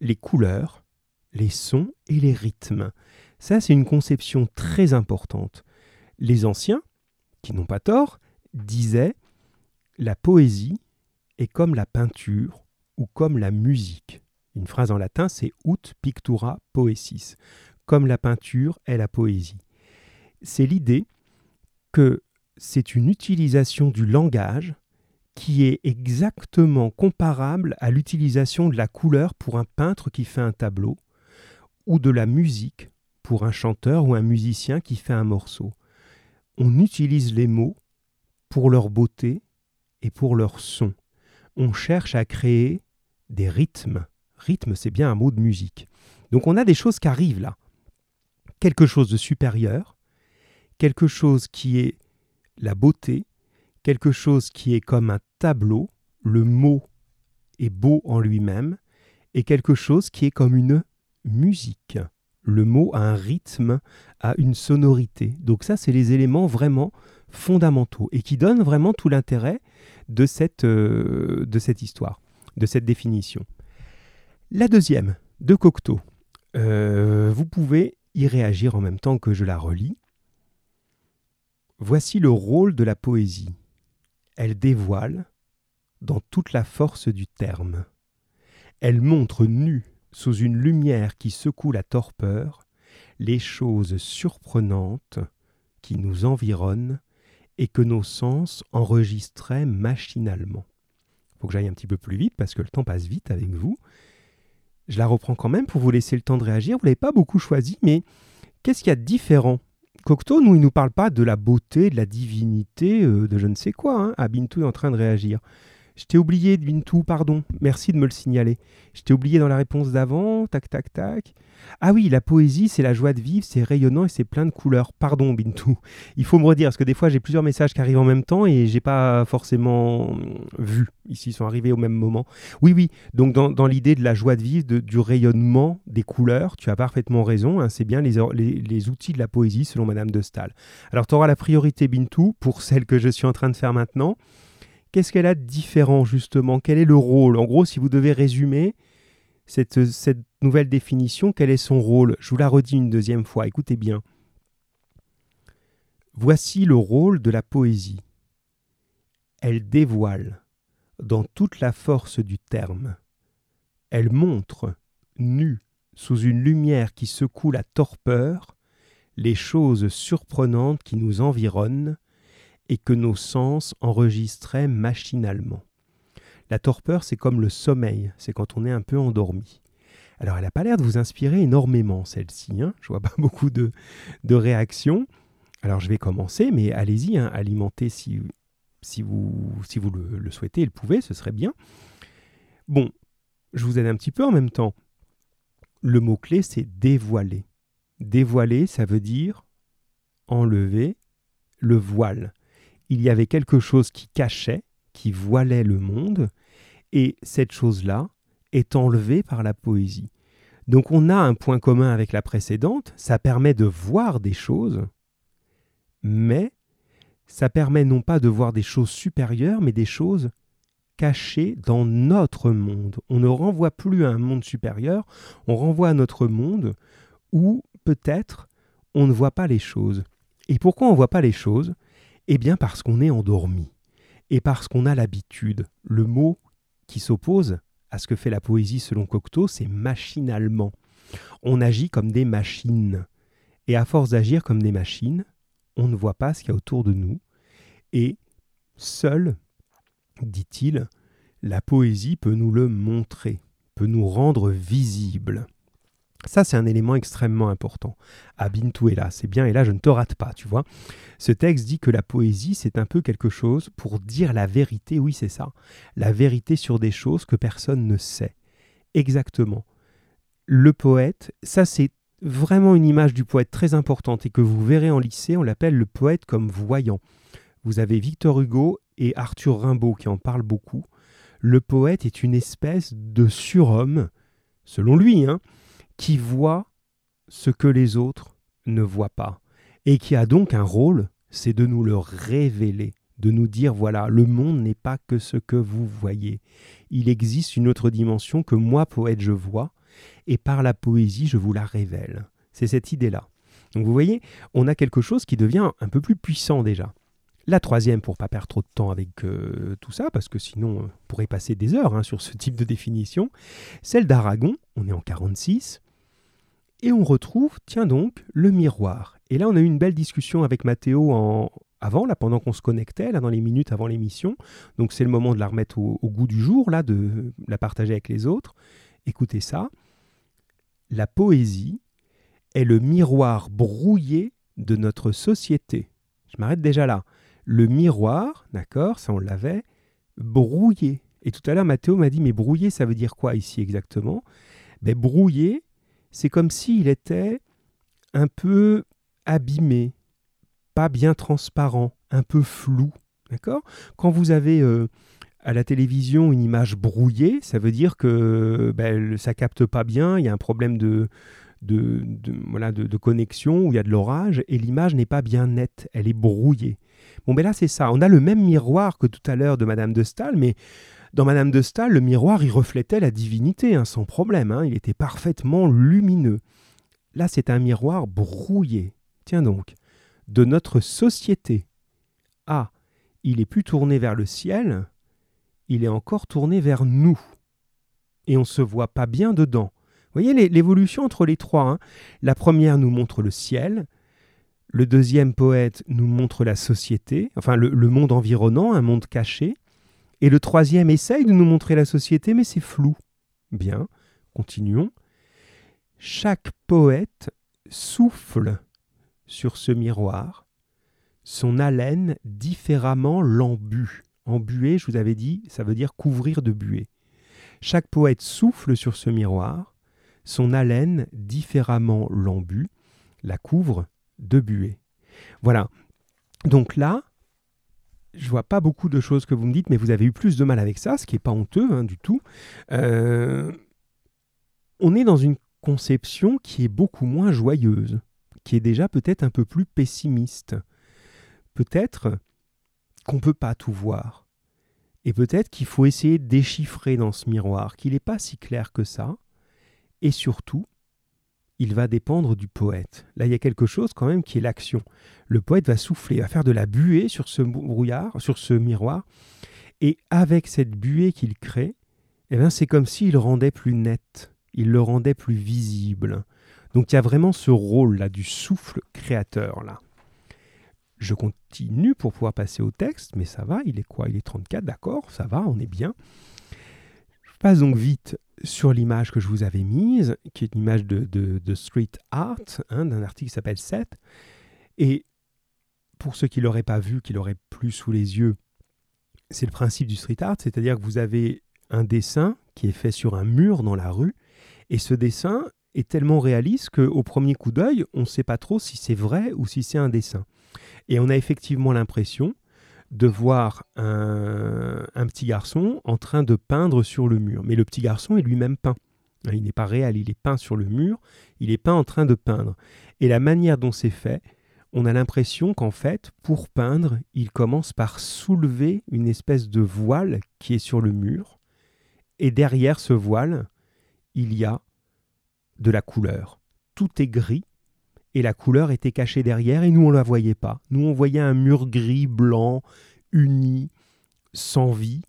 Les couleurs, les sons et les rythmes? Ça, c'est une conception très importante. Les anciens, qui n'ont pas tort, disaient La poésie est comme la peinture ou comme la musique. Une phrase en latin, c'est ut pictura poesis, comme la peinture est la poésie. C'est l'idée que c'est une utilisation du langage qui est exactement comparable à l'utilisation de la couleur pour un peintre qui fait un tableau, ou de la musique pour un chanteur ou un musicien qui fait un morceau on utilise les mots pour leur beauté et pour leur son. On cherche à créer des rythmes. Rythme, c'est bien un mot de musique. Donc on a des choses qui arrivent là. Quelque chose de supérieur, quelque chose qui est la beauté, quelque chose qui est comme un tableau, le mot est beau en lui-même, et quelque chose qui est comme une musique le mot a un rythme, a une sonorité. Donc ça, c'est les éléments vraiment fondamentaux et qui donnent vraiment tout l'intérêt de cette, euh, de cette histoire, de cette définition. La deuxième, de Cocteau. Euh, vous pouvez y réagir en même temps que je la relis. Voici le rôle de la poésie. Elle dévoile, dans toute la force du terme. Elle montre nue sous une lumière qui secoue la torpeur, les choses surprenantes qui nous environnent et que nos sens enregistraient machinalement. Faut que j'aille un petit peu plus vite parce que le temps passe vite avec vous. Je la reprends quand même pour vous laisser le temps de réagir. Vous ne l'avez pas beaucoup choisi, mais qu'est-ce qu'il y a de différent? Cocteau, nous, il ne nous parle pas de la beauté, de la divinité, euh, de je ne sais quoi. Hein. Abintou est en train de réagir. Je t'ai oublié, Bintou, pardon. Merci de me le signaler. Je t'ai oublié dans la réponse d'avant. Tac, tac, tac. Ah oui, la poésie, c'est la joie de vivre, c'est rayonnant et c'est plein de couleurs. Pardon, Bintou. Il faut me redire, parce que des fois, j'ai plusieurs messages qui arrivent en même temps et j'ai pas forcément hum, vu. Ici, ils sont arrivés au même moment. Oui, oui. Donc, dans, l'idée de la joie de vivre, du rayonnement des couleurs, tu as parfaitement raison. Hein, c'est bien les, les, outils de la poésie, selon Madame de Stahl. Alors, tu auras la priorité, Bintou, pour celle que je suis en train de faire maintenant. Qu'est-ce qu'elle a de différent justement? Quel est le rôle? En gros, si vous devez résumer cette, nouvelle définition, quel est son rôle? Je vous la redis une deuxième fois, écoutez bien. Voici le rôle de la poésie. Elle dévoile, dans toute la force du terme. Elle montre, nue, sous une lumière qui secoue la torpeur, les choses surprenantes qui nous environnent, et que nos sens enregistraient machinalement. La torpeur, c'est comme le sommeil, c'est quand on est un peu endormi. Alors, elle n'a pas l'air de vous inspirer énormément, celle-ci. Hein je vois pas beaucoup de, de, réactions. Alors, je vais commencer, mais allez-y, hein, alimentez si, si vous, si vous le, le, souhaitez et le pouvez, ce serait bien. Bon, je vous aide un petit peu en même temps. Le mot-clé, c'est dévoiler. Dévoiler, ça veut dire enlever le voile il y avait quelque chose qui cachait, qui voilait le monde, et cette chose-là est enlevée par la poésie. Donc on a un point commun avec la précédente, ça permet de voir des choses, mais ça permet non pas de voir des choses supérieures, mais des choses cachées dans notre monde. On ne renvoie plus à un monde supérieur, on renvoie à notre monde où peut-être on ne voit pas les choses. Et pourquoi on ne voit pas les choses? Eh bien parce qu'on est endormi et parce qu'on a l'habitude. Le mot qui s'oppose à ce que fait la poésie selon Cocteau, c'est machinalement. On agit comme des machines. Et à force d'agir comme des machines, on ne voit pas ce qu'il y a autour de nous. Et seul, dit-il, la poésie peut nous le montrer, peut nous rendre visibles. Ça, c'est un élément extrêmement important. Abintu est là, c'est bien, et là, je ne te rate pas, tu vois. Ce texte dit que la poésie, c'est un peu quelque chose pour dire la vérité, oui, c'est ça. La vérité sur des choses que personne ne sait. Exactement. Le poète, ça, c'est vraiment une image du poète très importante et que vous verrez en lycée, on l'appelle le poète comme voyant. Vous avez Victor Hugo et Arthur Rimbaud qui en parlent beaucoup. Le poète est une espèce de surhomme, selon lui, hein, qui voit ce que les autres ne voient pas, et qui a donc un rôle, c'est de nous le révéler, de nous dire, voilà, le monde n'est pas que ce que vous voyez. Il existe une autre dimension que moi, poète, je vois, et par la poésie, je vous la révèle. C'est cette idée-là. Donc vous voyez, on a quelque chose qui devient un peu plus puissant déjà. La troisième, pour pas perdre trop de temps avec euh, tout ça, parce que sinon on pourrait passer des heures hein, sur ce type de définition, celle d'Aragon, on est en 46, et on retrouve, tiens donc, le miroir. Et là, on a eu une belle discussion avec Mathéo en, avant, là, pendant qu'on se connectait, là, dans les minutes avant l'émission. Donc, c'est le moment de la remettre au, goût du jour, là, de la partager avec les autres. Écoutez ça. La poésie est le miroir brouillé de notre société. Je m'arrête déjà là. Le miroir, d'accord, ça on l'avait, brouillé. Et tout à l'heure, Mathéo m'a dit, mais brouillé, ça veut dire quoi ici exactement? Ben, Brouillé, c'est comme s'il était un peu abîmé, pas bien transparent, un peu flou. D'accord? Quand vous avez euh, à la télévision une image brouillée, ça veut dire que ben, ça capte pas bien, il y a un problème de, de, voilà, de, connexion, il y a de l'orage, et l'image n'est pas bien nette, elle est brouillée. Bon, ben là, c'est ça. On a le même miroir que tout à l'heure de Madame de Stahl, mais dans Madame de Stahl, le miroir, il reflétait la divinité, hein, sans problème. Hein. il était parfaitement lumineux. Là, c'est un miroir brouillé. Tiens donc, de notre société. Ah, il est plus tourné vers le ciel, il est encore tourné vers nous. Et on ne se voit pas bien dedans. Vous voyez l'évolution entre les trois. Hein. La première nous montre le ciel, le deuxième poète nous montre la société, enfin le monde environnant, un monde caché, et le troisième essaye de nous montrer la société, mais c'est flou. Bien, continuons. Chaque poète souffle sur ce miroir, son haleine différemment l'embue. Embuer, je vous avais dit, ça veut dire couvrir de buée. Chaque poète souffle sur ce miroir, son haleine différemment l'embue, la couvre de buée. Voilà. Donc là, je vois pas beaucoup de choses que vous me dites, mais vous avez eu plus de mal avec ça, ce qui n'est pas honteux hein, du tout. Euh, on est dans une conception qui est beaucoup moins joyeuse, qui est déjà peut-être un peu plus pessimiste. Peut-être qu'on ne peut pas tout voir. Et peut-être qu'il faut essayer de déchiffrer dans ce miroir qu'il n'est pas si clair que ça. Et surtout, il va dépendre du poète. Là, il y a quelque chose quand même qui est l'action. Le poète va souffler, va faire de la buée sur ce brouillard, sur ce miroir, et avec cette buée qu'il crée, eh bien, c'est comme s'il rendait plus net, il le rendait plus visible. Donc il y a vraiment ce rôle-là du souffle créateur là. Je continue pour pouvoir passer au texte, mais ça va, il est quoi? Il est 34, d'accord, ça va, on est bien. Je passe donc vite sur l'image que je vous avais mise, qui est une image de, street art, hein, d'un article qui s'appelle 7. Et pour ceux qui l'auraient pas vu, qui l'auraient plus sous les yeux, c'est le principe du street art, c'est-à-dire que vous avez un dessin qui est fait sur un mur dans la rue, et ce dessin est tellement réaliste qu'au premier coup d'œil, on ne sait pas trop si c'est vrai ou si c'est un dessin. Et on a effectivement l'impression de voir un, petit garçon en train de peindre sur le mur. Mais le petit garçon est lui-même peint. Il n'est pas réel, il est peint sur le mur, il est peint en train de peindre. Et la manière dont c'est fait, on a l'impression qu'en fait, pour peindre, il commence par soulever une espèce de voile qui est sur le mur. Et derrière ce voile, il y a de la couleur. tout est gris et la couleur était cachée derrière et nous on la voyait pas. Nous on voyait un mur gris blanc uni sans vie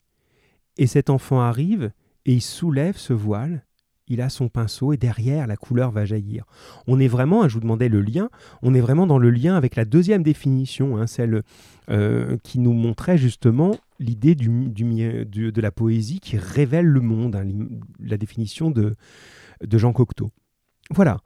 et cet enfant arrive et il soulève ce voile, il a son pinceau et derrière la couleur va jaillir. On est vraiment, hein, je vous demandais le lien, on est vraiment dans le lien avec la deuxième définition, hein, celle euh, qui nous montrait justement l'idée de la poésie qui révèle le monde, hein, la définition de Jean Cocteau. Voilà,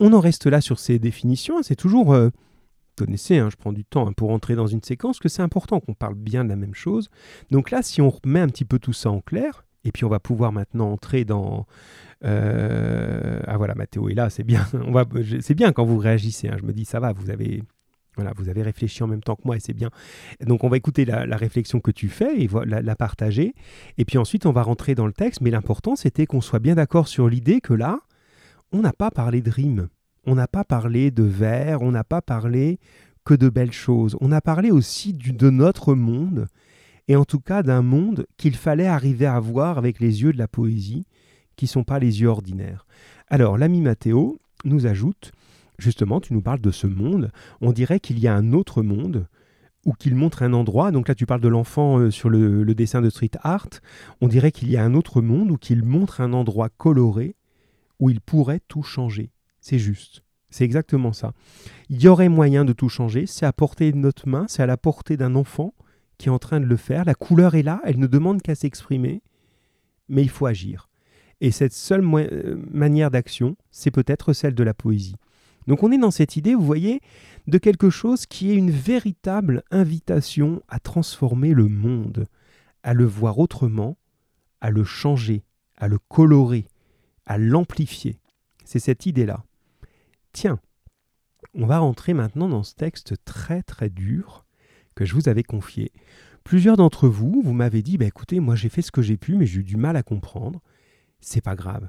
on en reste là sur ces définitions. C'est toujours, euh, vous connaissez, hein, je prends du temps hein, pour entrer dans une séquence, que c'est important qu'on parle bien de la même chose. Donc là, si on remet un petit peu tout ça en clair, et puis on va pouvoir maintenant entrer dans... Euh, ah voilà, Mathéo est là, c'est bien. C'est bien quand vous réagissez. Hein. Je me dis, ça va, vous avez... Voilà, vous avez réfléchi en même temps que moi et c'est bien. Donc on va écouter la, réflexion que tu fais et la, la, partager. Et puis ensuite on va rentrer dans le texte. Mais l'important c'était qu'on soit bien d'accord sur l'idée que là, on n'a pas parlé de rimes, on n'a pas parlé de vers, on n'a pas parlé que de belles choses, on a parlé aussi de notre monde, et en tout cas d'un monde qu'il fallait arriver à voir avec les yeux de la poésie, qui ne sont pas les yeux ordinaires. Alors l'ami Mathéo nous ajoute, justement, tu nous parles de ce monde, on dirait qu'il y a un autre monde, ou qu'il montre un endroit, donc là tu parles de l'enfant euh, sur le dessin de street art, on dirait qu'il y a un autre monde, ou qu'il montre un endroit coloré, où il pourrait tout changer. C'est juste. C'est exactement ça. Il y aurait moyen de tout changer, c'est à portée de notre main, c'est à la portée d'un enfant qui est en train de le faire. La couleur est là, elle ne demande qu'à s'exprimer, mais il faut agir. Et cette seule euh, manière d'action, c'est peut-être celle de la poésie. Donc on est dans cette idée, vous voyez, de quelque chose qui est une véritable invitation à transformer le monde, à le voir autrement, à le changer, à le colorer, à l'amplifier. C'est cette idée-là. Tiens, on va rentrer maintenant dans ce texte très très dur que je vous avais confié. Plusieurs d'entre vous, vous m'avez dit, bah, écoutez, moi j'ai fait ce que j'ai pu, mais j'ai eu du mal à comprendre. C'est pas grave.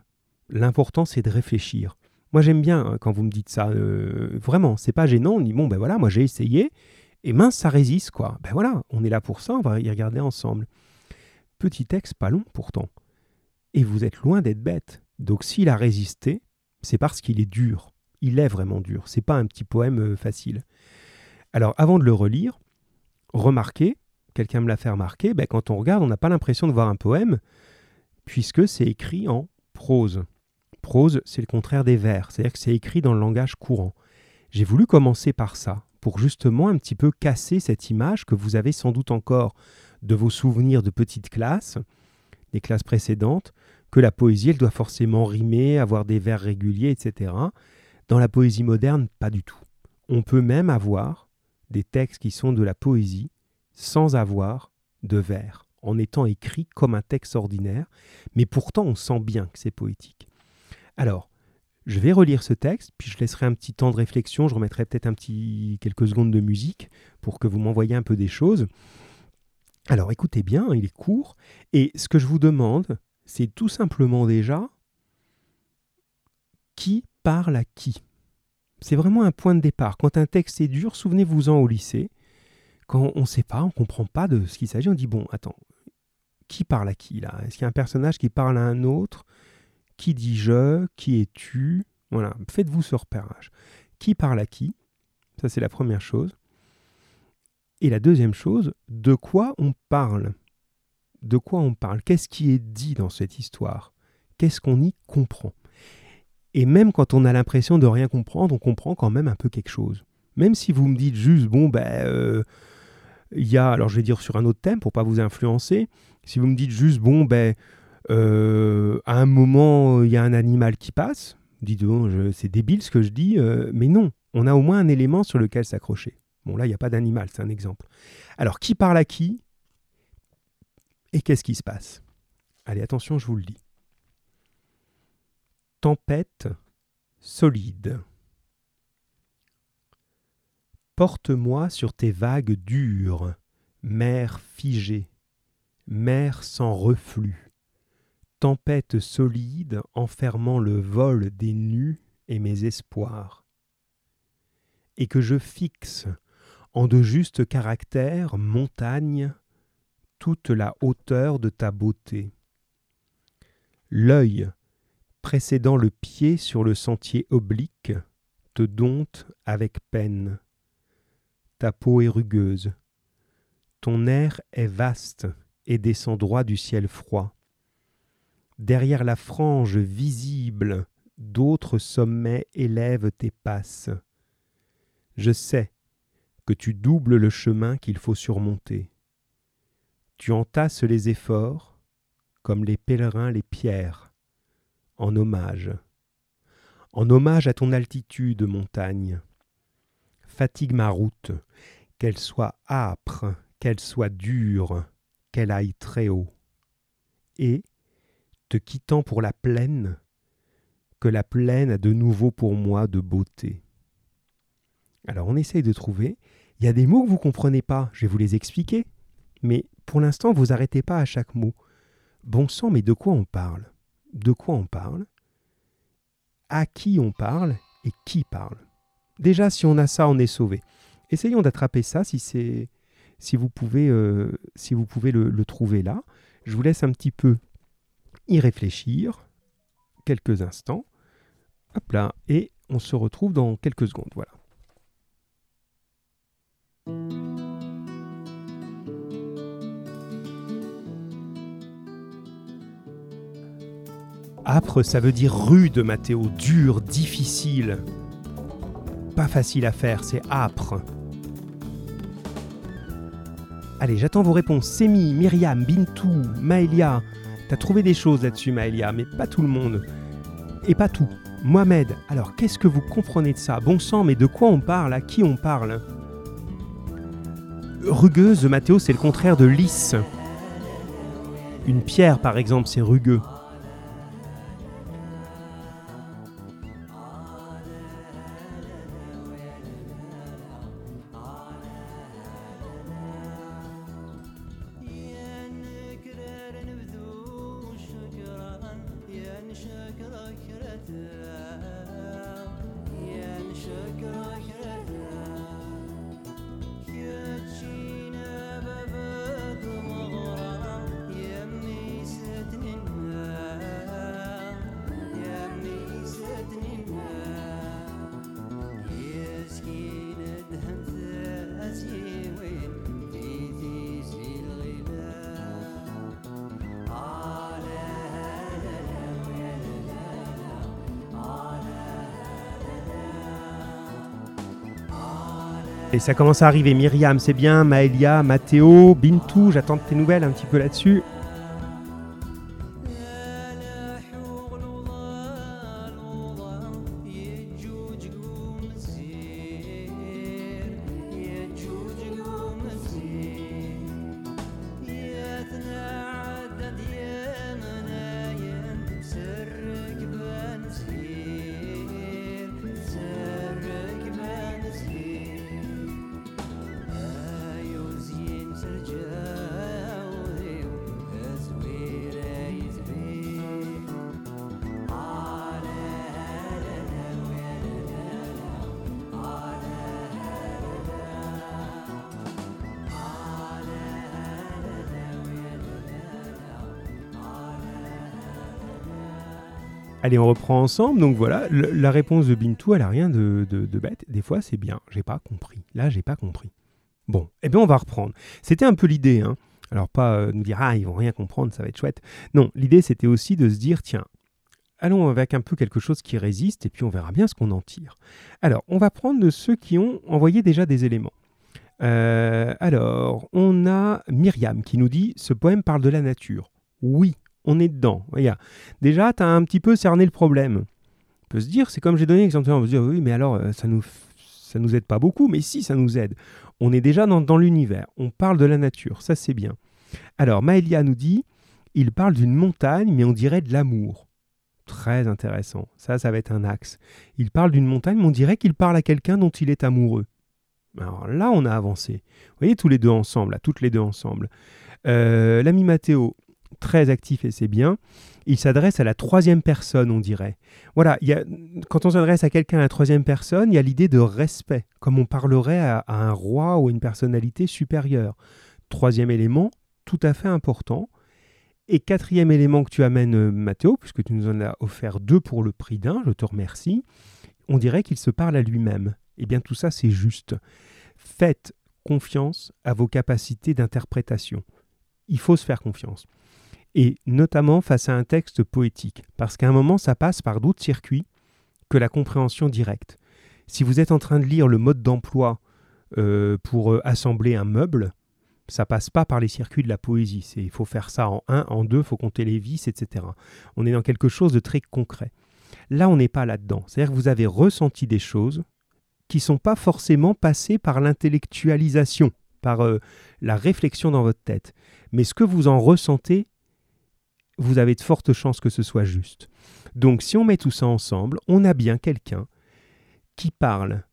L'important c'est de réfléchir. Moi j'aime bien hein, quand vous me dites ça. Euh, vraiment, c'est pas gênant. On dit bon ben voilà, moi j'ai essayé et mince ça résiste quoi. Ben voilà, on est là pour ça, on va y regarder ensemble. Petit texte pas long pourtant. Et vous êtes loin d'être bête. Donc s'il a résisté, c'est parce qu'il est dur. Il est vraiment dur. C'est pas un petit poème euh, facile. Alors avant de le relire, remarquez, quelqu'un me l'a fait remarquer, ben, quand on regarde, on n'a pas l'impression de voir un poème, puisque c'est écrit en prose. Prose, c'est le contraire des vers, c'est-à-dire que c'est écrit dans le langage courant. J'ai voulu commencer par ça, pour justement un petit peu casser cette image que vous avez sans doute encore de vos souvenirs de petites classes, des classes précédentes, que la poésie, elle doit forcément rimer, avoir des vers réguliers, etc. Dans la poésie moderne, pas du tout. On peut même avoir des textes qui sont de la poésie sans avoir de vers, en étant écrit comme un texte ordinaire, mais pourtant on sent bien que c'est poétique. Alors, je vais relire ce texte, puis je laisserai un petit temps de réflexion, je remettrai peut-être un petit quelques secondes de musique pour que vous m'envoyiez un peu des choses. Alors écoutez bien, il est court, et ce que je vous demande, c'est tout simplement déjà qui parle à qui. C'est vraiment un point de départ. Quand un texte est dur, souvenez-vous-en au lycée, quand on ne sait pas, on ne comprend pas de ce qu'il s'agit, on dit, bon, attends, qui parle à qui là? Est-ce qu'il y a un personnage qui parle à un autre? Qui dit je? Qui es-tu? Voilà, faites-vous ce repérage. Qui parle à qui? Ça, c'est la première chose. Et la deuxième chose, de quoi on parle? De quoi on parle, qu'est-ce qui est dit dans cette histoire, qu'est-ce qu'on y comprend. Et même quand on a l'impression de rien comprendre, on comprend quand même un peu quelque chose. Même si vous me dites juste, bon, ben, euh, il y a, alors je vais dire sur un autre thème pour pas vous influencer, si vous me dites juste, bon, ben, euh, à un moment, il y a un animal qui passe, dites, oh, c'est débile ce que je dis, euh, mais non, on a au moins un élément sur lequel s'accrocher. Bon, là, il n'y a pas d'animal, c'est un exemple. Alors, qui parle à qui? Et qu'est-ce qui se passe? Allez, attention, je vous le dis. Tempête solide. Porte-moi sur tes vagues dures, mer figée, mer sans reflux, tempête solide enfermant le vol des nus et mes espoirs. Et que je fixe en de justes caractères montagne toute la hauteur de ta beauté. L'œil, précédant le pied sur le sentier oblique, te dompte avec peine. Ta peau est rugueuse. Ton air est vaste et descend droit du ciel froid. Derrière la frange visible, d'autres sommets élèvent tes passes. Je sais que tu doubles le chemin qu'il faut surmonter. Tu entasses les efforts, comme les pèlerins les pierres, en hommage. En hommage à ton altitude, montagne. Fatigue ma route, qu'elle soit âpre, qu'elle soit dure, qu'elle aille très haut. Et, te quittant pour la plaine, que la plaine a de nouveau pour moi de beauté. Alors on essaye de trouver. Il y a des mots que vous ne comprenez pas, je vais vous les expliquer. Mais pour l'instant, vous arrêtez pas à chaque mot. Bon sang, mais de quoi on parle? De quoi on parle? À qui on parle et qui parle? Déjà, si on a ça, on est sauvé. Essayons d'attraper ça si c'est si vous pouvez, euh, si vous pouvez le, le trouver là. Je vous laisse un petit peu y réfléchir quelques instants. Hop là, et on se retrouve dans quelques secondes. Voilà. Âpre, ça veut dire rude, Mathéo, dur, difficile. Pas facile à faire, c'est âpre. Allez, j'attends vos réponses. Semi, Myriam, Bintou, Maëlia. T'as trouvé des choses là-dessus, Maëlia, mais pas tout le monde. Et pas tout. Mohamed, alors qu'est-ce que vous comprenez de ça? Bon sang, mais de quoi on parle? À qui on parle? Rugueuse, Mathéo, c'est le contraire de lisse. Une pierre, par exemple, c'est rugueux. Et ça commence à arriver. Myriam, c'est bien. Maëlia, Mathéo, Bintou, j'attends tes nouvelles un petit peu là-dessus. Allez, on reprend ensemble. Donc voilà, la réponse de Bintou, elle a rien de, bête. Des fois, c'est bien. J'ai pas compris. Là, j'ai pas compris. Bon, eh bien, on va reprendre. C'était un peu l'idée. Hein. Alors, pas euh, nous dire, ah, ils vont rien comprendre, ça va être chouette. Non, l'idée, c'était aussi de se dire, tiens, allons avec un peu quelque chose qui résiste, et puis on verra bien ce qu'on en tire. Alors, on va prendre de ceux qui ont envoyé déjà des éléments. Euh, alors, on a Myriam qui nous dit, ce poème parle de la nature. Oui, on est dedans. Déjà, tu as un petit peu cerné le problème. On peut se dire, c'est comme j'ai donné l'exemple, on peut se dire, oui, mais alors, euh, ça nous, ça nous aide pas beaucoup, mais si, ça nous aide. On est déjà dans, l'univers, on parle de la nature, ça c'est bien. Alors, Maëlia nous dit, il parle d'une montagne, mais on dirait de l'amour. Très intéressant, ça, ça va être un axe. Il parle d'une montagne, mais on dirait qu'il parle à quelqu'un dont il est amoureux. Alors là, on a avancé. Vous voyez, tous les deux ensemble, là, toutes les deux ensemble. Euh, l'ami Mathéo, très actif et c'est bien. Il s'adresse à la troisième personne, on dirait. Voilà, quand on s'adresse à quelqu'un à la troisième personne, il y a l'idée de respect, comme on parlerait à, un roi ou à une personnalité supérieure. Troisième élément, tout à fait important. Et quatrième élément que tu amènes, euh, Mathéo, puisque tu nous en as offert deux pour le prix d'un, je te remercie, on dirait qu'il se parle à lui-même. Eh bien tout ça, c'est juste. Faites confiance à vos capacités d'interprétation. Il faut se faire confiance. Et notamment face à un texte poétique, parce qu'à un moment, ça passe par d'autres circuits que la compréhension directe. Si vous êtes en train de lire le mode d'emploi euh, pour euh, assembler un meuble, ça passe pas par les circuits de la poésie. Il faut faire ça en un, en deux, il faut compter les vis, etc. On est dans quelque chose de très concret. Là, on n'est pas là-dedans. C'est-à-dire que vous avez ressenti des choses qui ne sont pas forcément passées par l'intellectualisation, par euh, la réflexion dans votre tête. Mais ce que vous en ressentez, vous avez de fortes chances que ce soit juste. Donc si on met tout ça ensemble, on a bien quelqu'un qui parle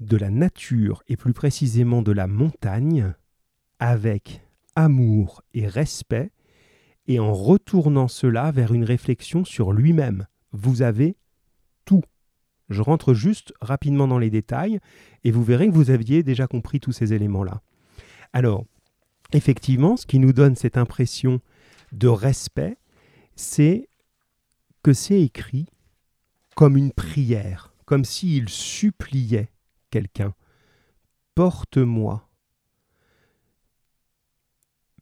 de la nature et plus précisément de la montagne avec amour et respect et en retournant cela vers une réflexion sur lui-même. Vous avez tout. Je rentre juste rapidement dans les détails et vous verrez que vous aviez déjà compris tous ces éléments-là. Alors, effectivement, ce qui nous donne cette impression de respect, c'est que c'est écrit comme une prière, comme s'il suppliait quelqu'un. Porte-moi.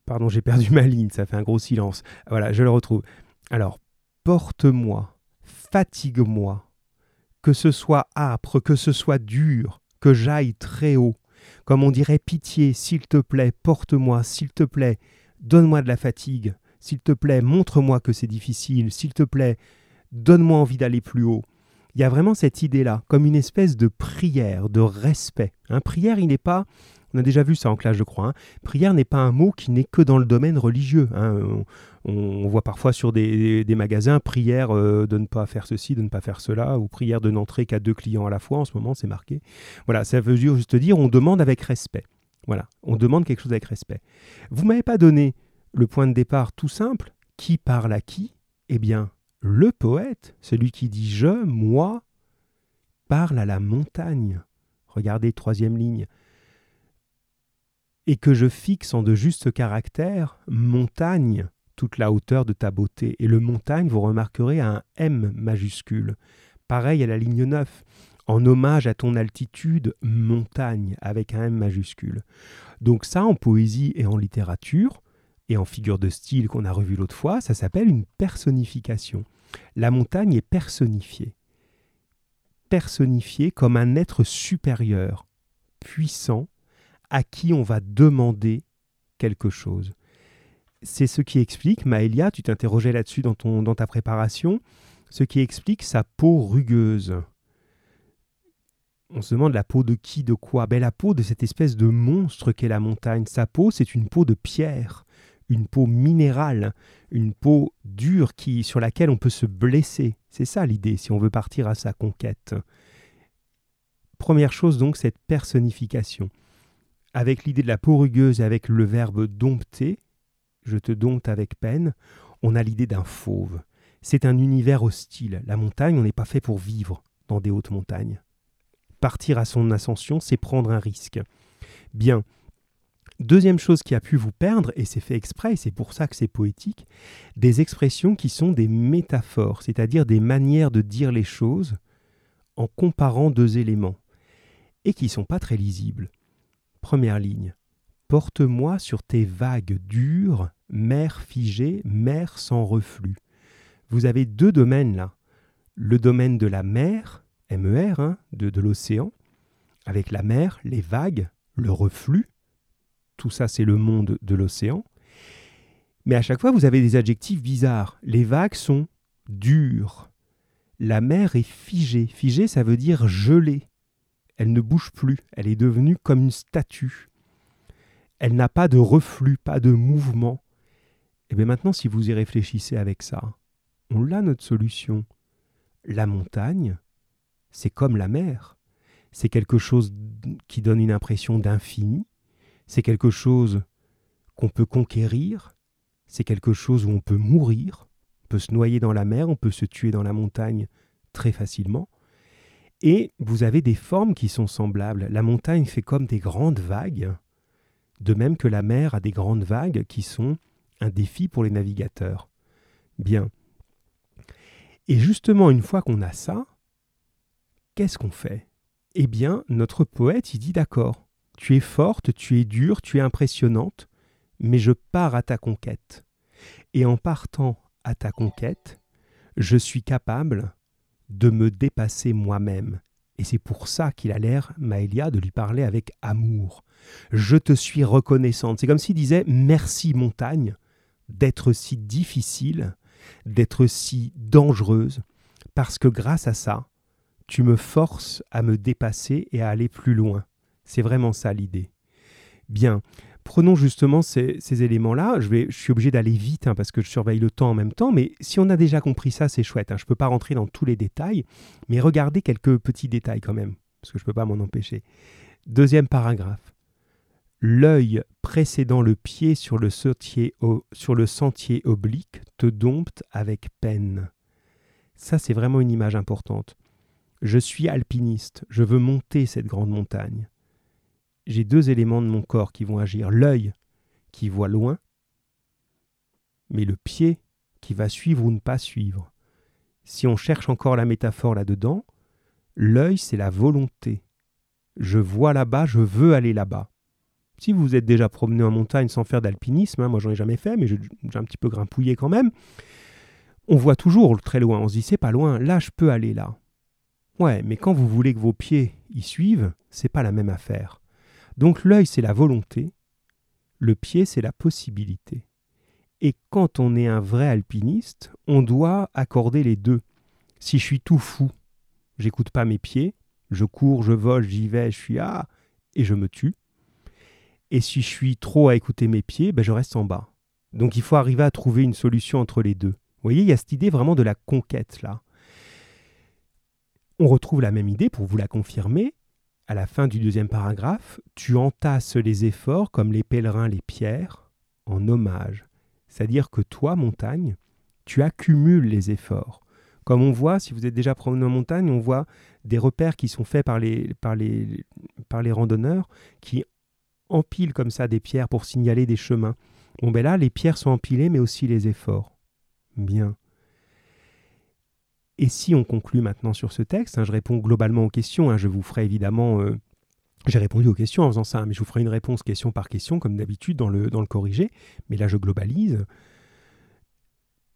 Pardon, j'ai perdu ma ligne, ça fait un gros silence. Voilà, je le retrouve. Alors, porte-moi, fatigue-moi, que ce soit âpre, que ce soit dur, que j'aille très haut. Comme on dirait pitié, s'il te plaît, porte-moi, s'il te plaît, donne-moi de la fatigue, s'il te plaît, montre-moi que c'est difficile, s'il te plaît, donne-moi envie d'aller plus haut. Il y a vraiment cette idée-là, comme une espèce de prière, de respect. Un prière, il n'est pas, on a déjà vu ça en classe, je crois, hein. prière n'est pas un mot qui n'est que dans le domaine religieux. Hein. On, voit parfois sur des, magasins prière euh, de ne pas faire ceci, de ne pas faire cela, ou prière de n'entrer qu'à deux clients à la fois. En ce moment, c'est marqué. Voilà, ça veut juste dire on demande avec respect. Voilà, on demande quelque chose avec respect. Vous m'avez pas donné le point de départ tout simple, qui parle à qui? Eh bien, le poète, celui qui dit je, moi, parle à la montagne. Regardez, troisième ligne. Et que je fixe en de justes caractères, montagne, toute la hauteur de ta beauté. Et le montagne, vous remarquerez, a un M majuscule. Pareil à la ligne 9, en hommage à ton altitude, montagne, avec un M majuscule. Donc ça, en poésie et en littérature, et en figure de style qu'on a revu l'autre fois, ça s'appelle une personnification. La montagne est personnifiée. Personnifiée comme un être supérieur, puissant, à qui on va demander quelque chose. C'est ce qui explique, Maëlia, tu t'interrogeais là-dessus dans, ta préparation, ce qui explique sa peau rugueuse. On se demande la peau de qui, de quoi? Ben, La peau de cette espèce de monstre qu'est la montagne. Sa peau, c'est une peau de pierre une peau minérale, une peau dure qui, sur laquelle on peut se blesser. C'est ça l'idée si on veut partir à sa conquête. Première chose donc, cette personnification. Avec l'idée de la peau rugueuse et avec le verbe dompter, je te dompte avec peine, on a l'idée d'un fauve. C'est un univers hostile. La montagne, on n'est pas fait pour vivre dans des hautes montagnes. Partir à son ascension, c'est prendre un risque. Bien, Deuxième chose qui a pu vous perdre, et c'est fait exprès, et c'est pour ça que c'est poétique, des expressions qui sont des métaphores, c'est-à-dire des manières de dire les choses en comparant deux éléments, et qui ne sont pas très lisibles. Première ligne. Porte-moi sur tes vagues dures, mer figée, mer sans reflux. Vous avez deux domaines là. Le domaine de la mer, MER, hein, de, de l'océan, avec la mer, les vagues, le reflux, tout ça c'est le monde de l'océan. Mais à chaque fois, vous avez des adjectifs bizarres. Les vagues sont dures. La mer est figée. Figée, ça veut dire gelée. Elle ne bouge plus. Elle est devenue comme une statue. Elle n'a pas de reflux, pas de mouvement. Et eh bien maintenant, si vous y réfléchissez avec ça, on l'a notre solution. La montagne, c'est comme la mer. C'est quelque chose qui donne une impression d'infini, c'est quelque chose qu'on peut conquérir, c'est quelque chose où on peut mourir, on peut se noyer dans la mer, on peut se tuer dans la montagne très facilement. Et vous avez des formes qui sont semblables. La montagne fait comme des grandes vagues, de même que la mer a des grandes vagues qui sont un défi pour les navigateurs. Bien. Et justement, une fois qu'on a ça, qu'est-ce qu'on fait? Eh bien, notre poète, il dit d'accord, tu es forte, tu es dure, tu es impressionnante, mais je pars à ta conquête. Et en partant à ta conquête, je suis capable de me dépasser moi-même. Et c'est pour ça qu'il a l'air, Maëlia, de lui parler avec amour. Je te suis reconnaissante. C'est comme s'il disait Merci, montagne, d'être si difficile, d'être si dangereuse, parce que grâce à ça, tu me forces à me dépasser et à aller plus loin. C'est vraiment ça l'idée. Bien, prenons justement ces, éléments-là. Je, suis obligé d'aller vite hein, parce que je surveille le temps en même temps, mais si on a déjà compris ça, c'est chouette. Hein. Je ne peux pas rentrer dans tous les détails, mais regardez quelques petits détails quand même, parce que je ne peux pas m'en empêcher. Deuxième paragraphe. L'œil précédant le pied sur le, sur le sentier oblique te dompte avec peine. Ça, c'est vraiment une image importante. Je suis alpiniste, je veux monter cette grande montagne j'ai deux éléments de mon corps qui vont agir. L'œil qui voit loin, mais le pied qui va suivre ou ne pas suivre. Si on cherche encore la métaphore là-dedans, l'œil c'est la volonté. Je vois là-bas, je veux aller là-bas. Si vous êtes déjà promené en montagne sans faire d'alpinisme, hein, moi j'en ai jamais fait, mais j'ai un petit peu grimpouillé quand même, on voit toujours très loin, on se dit c'est pas loin, là je peux aller là. Ouais, mais quand vous voulez que vos pieds y suivent, c'est pas la même affaire. Donc l'œil, c'est la volonté, le pied, c'est la possibilité. Et quand on est un vrai alpiniste, on doit accorder les deux. Si je suis tout fou, j'écoute pas mes pieds, je cours, je vole, j'y vais, je suis ah et je me tue. Et si je suis trop à écouter mes pieds, ben je reste en bas. Donc il faut arriver à trouver une solution entre les deux. Vous voyez, il y a cette idée vraiment de la conquête là. On retrouve la même idée pour vous la confirmer à la fin du deuxième paragraphe, tu entasses les efforts comme les pèlerins les pierres en hommage. C'est-à-dire que toi, montagne, tu accumules les efforts. Comme on voit, si vous êtes déjà promené en montagne, on voit des repères qui sont faits par les, par les, par les randonneurs qui empilent comme ça des pierres pour signaler des chemins. Bon ben là, les pierres sont empilées, mais aussi les efforts. Bien. Et si on conclut maintenant sur ce texte, hein, je réponds globalement aux questions, hein, je vous ferai évidemment... Euh, j'ai répondu aux questions en faisant ça, mais je vous ferai une réponse question par question, comme d'habitude dans le, dans le corrigé, mais là je globalise.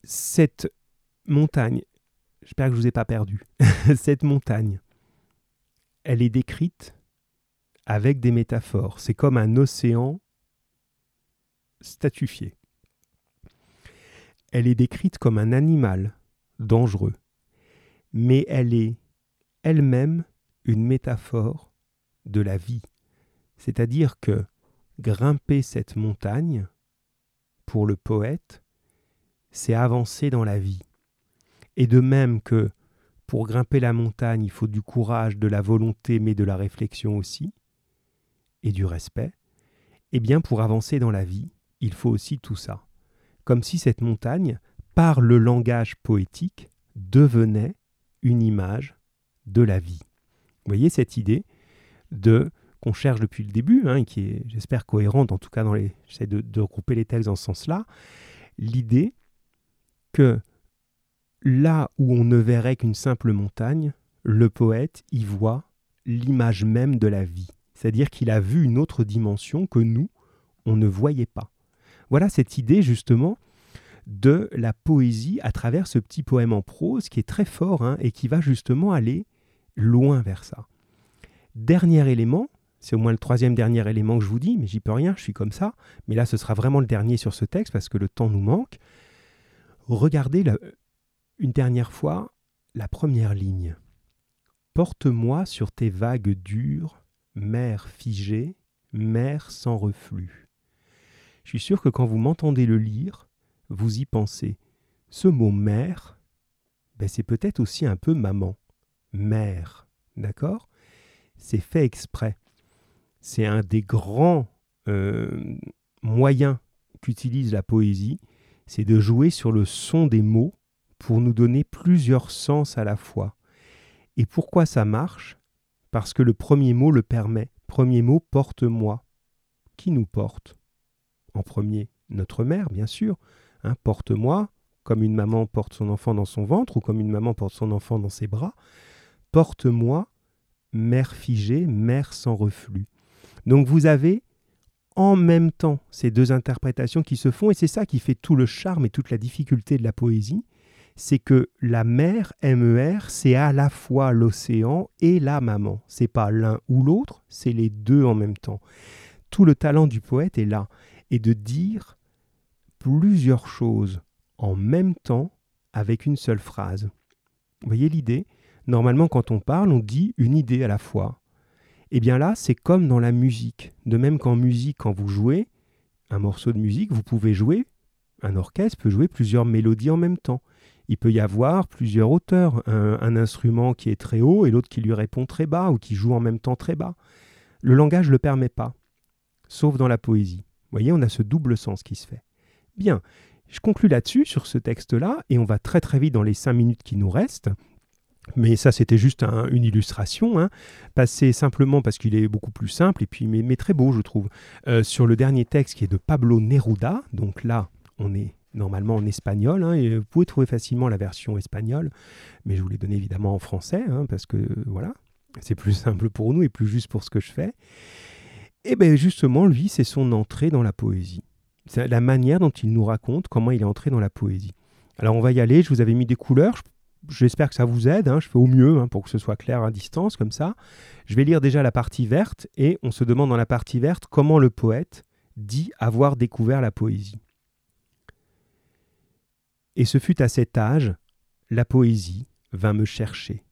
Cette montagne, j'espère que je ne vous ai pas perdu, cette montagne, elle est décrite avec des métaphores. C'est comme un océan statufié. Elle est décrite comme un animal dangereux mais elle est elle-même une métaphore de la vie. C'est-à-dire que grimper cette montagne, pour le poète, c'est avancer dans la vie. Et de même que pour grimper la montagne, il faut du courage, de la volonté, mais de la réflexion aussi, et du respect, eh bien pour avancer dans la vie, il faut aussi tout ça. Comme si cette montagne, par le langage poétique, devenait une image de la vie. Vous voyez cette idée de qu'on cherche depuis le début, hein, qui est, j'espère, cohérente, en tout cas, dans j'essaie de, de regrouper les textes dans ce sens-là, l'idée que là où on ne verrait qu'une simple montagne, le poète y voit l'image même de la vie. C'est-à-dire qu'il a vu une autre dimension que nous, on ne voyait pas. Voilà cette idée justement de la poésie à travers ce petit poème en prose qui est très fort hein, et qui va justement aller loin vers ça. Dernier élément, c'est au moins le troisième dernier élément que je vous dis, mais j'y peux rien, je suis comme ça, mais là ce sera vraiment le dernier sur ce texte parce que le temps nous manque. Regardez une dernière fois la première ligne. Porte-moi sur tes vagues dures, mer figée, mer sans reflux. Je suis sûr que quand vous m'entendez le lire, vous y pensez. Ce mot mère, ben c'est peut-être aussi un peu maman. Mère, d'accord? C'est fait exprès. C'est un des grands euh, moyens qu'utilise la poésie, c'est de jouer sur le son des mots pour nous donner plusieurs sens à la fois. Et pourquoi ça marche? Parce que le premier mot le permet. Premier mot porte-moi. Qui nous porte? En premier notre mère, bien sûr. Hein, porte-moi, comme une maman porte son enfant dans son ventre ou comme une maman porte son enfant dans ses bras. Porte-moi, mère figée, mère sans reflux. Donc vous avez en même temps ces deux interprétations qui se font, et c'est ça qui fait tout le charme et toute la difficulté de la poésie, c'est que la mer, MER, c'est à la fois l'océan et la maman. C'est pas l'un ou l'autre, c'est les deux en même temps. Tout le talent du poète est là, et de dire plusieurs choses en même temps avec une seule phrase. Vous voyez l'idée? Normalement, quand on parle, on dit une idée à la fois. Eh bien là, c'est comme dans la musique. De même qu'en musique, quand vous jouez un morceau de musique, vous pouvez jouer, un orchestre peut jouer plusieurs mélodies en même temps. Il peut y avoir plusieurs auteurs, un, instrument qui est très haut et l'autre qui lui répond très bas ou qui joue en même temps très bas. Le langage ne le permet pas, sauf dans la poésie. Vous voyez, on a ce double sens qui se fait. Bien, je conclus là-dessus, sur ce texte-là, et on va très très vite dans les cinq minutes qui nous restent. Mais ça, c'était juste une illustration, hein. simplement parce qu'il est beaucoup plus simple et puis mais, très beau, je trouve. Euh, sur le dernier texte qui est de Pablo Neruda, donc là, on est normalement en espagnol, hein, et vous pouvez trouver facilement la version espagnole, mais je vous l'ai donné évidemment en français, hein, parce que voilà, c'est plus simple pour nous et plus juste pour ce que je fais. Et bien justement, lui, c'est son entrée dans la poésie. C'est la manière dont il nous raconte comment il est entré dans la poésie. Alors on va y aller, je vous avais mis des couleurs, J'espère que ça vous aide. Hein. je fais au mieux hein, pour que ce soit clair à distance, comme ça. Je vais lire déjà la partie verte et on se demande dans la partie verte comment le poète dit avoir découvert la poésie. Et ce fut à cet âge, la poésie vint me chercher.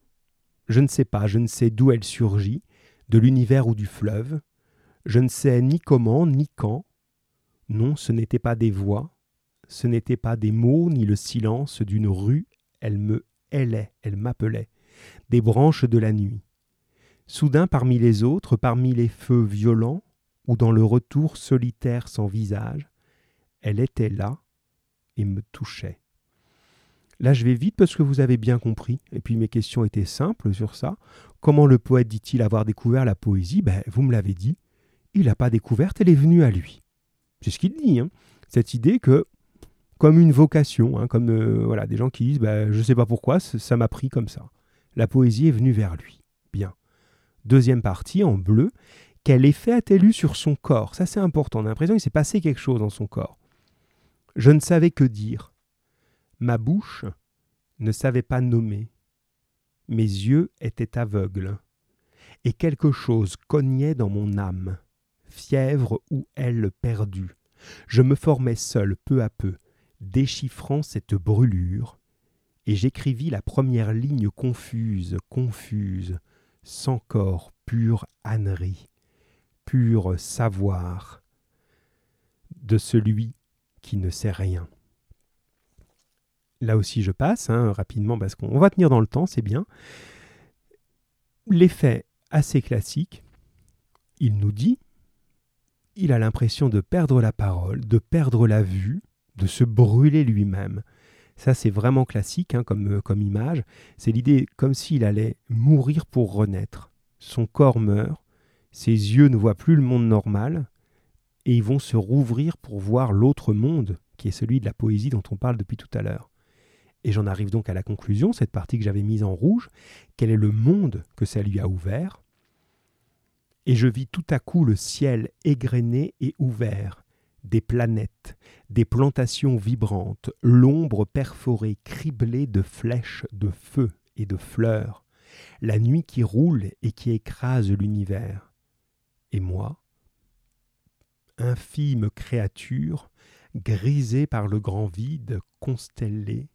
Je ne sais pas, je ne sais d'où elle surgit, de l'univers ou du fleuve. Je ne sais ni comment, ni quand. Non, ce n'était pas des voix, ce n'était pas des mots, ni le silence d'une rue, elle me est, elle m'appelait, des branches de la nuit. Soudain parmi les autres, parmi les feux violents, ou dans le retour solitaire sans visage, elle était là et me touchait. Là, je vais vite parce que vous avez bien compris, et puis mes questions étaient simples sur ça. Comment le poète dit-il avoir découvert la poésie? Ben, Vous me l'avez dit, il n'a pas découverte, elle est venue à lui. C'est ce qu'il dit, hein. cette idée que comme une vocation, hein, comme euh, voilà, des gens qui disent bah, Je ne sais pas pourquoi, ça m'a pris comme ça. La poésie est venue vers lui. Bien. Deuxième partie, en bleu. Quel effet a-t-elle eu sur son corps Ça, c'est important. On a l'impression qu'il s'est passé quelque chose dans son corps. Je ne savais que dire. Ma bouche ne savait pas nommer. Mes yeux étaient aveugles. Et quelque chose cognait dans mon âme, fièvre ou aile perdue. Je me formais seul peu à peu, déchiffrant cette brûlure, et j'écrivis la première ligne confuse, confuse, sans corps, pure ânerie, pur savoir de celui qui ne sait rien. Là aussi je passe hein, rapidement parce qu'on va tenir dans le temps, c'est bien. L'effet assez classique, il nous dit, il a l'impression de perdre la parole, de perdre la vue, de se brûler lui-même. Ça, c'est vraiment classique hein, comme, euh, comme image. C'est l'idée comme s'il allait mourir pour renaître. Son corps meurt, ses yeux ne voient plus le monde normal, et ils vont se rouvrir pour voir l'autre monde, qui est celui de la poésie dont on parle depuis tout à l'heure. Et j'en arrive donc à la conclusion, cette partie que j'avais mise en rouge, quel est le monde que ça lui a ouvert? Et je vis tout à coup le ciel égrené et ouvert, des planètes, des plantations vibrantes, l'ombre perforée, criblée de flèches de feu et de fleurs, la nuit qui roule et qui écrase l'univers. Et moi, infime créature, grisée par le grand vide, constellée,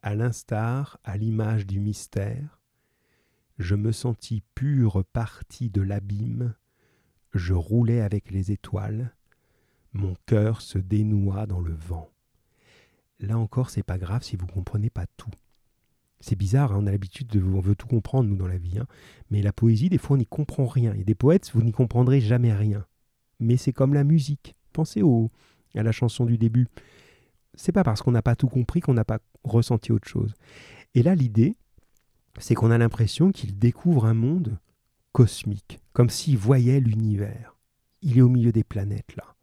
à l'instar, à l'image du mystère, je me sentis pure partie de l'abîme, je roulais avec les étoiles, mon cœur se dénoua dans le vent. Là encore, c'est pas grave si vous comprenez pas tout. C'est bizarre, hein, on a l'habitude de, on veut tout comprendre nous dans la vie, hein. mais la poésie, des fois, on n'y comprend rien. Et des poètes, vous n'y comprendrez jamais rien. Mais c'est comme la musique. Pensez au, à la chanson du début. C'est pas parce qu'on n'a pas tout compris qu'on n'a pas ressenti autre chose. Et là, l'idée, c'est qu'on a l'impression qu'il découvre un monde cosmique, comme s'il voyait l'univers. Il est au milieu des planètes là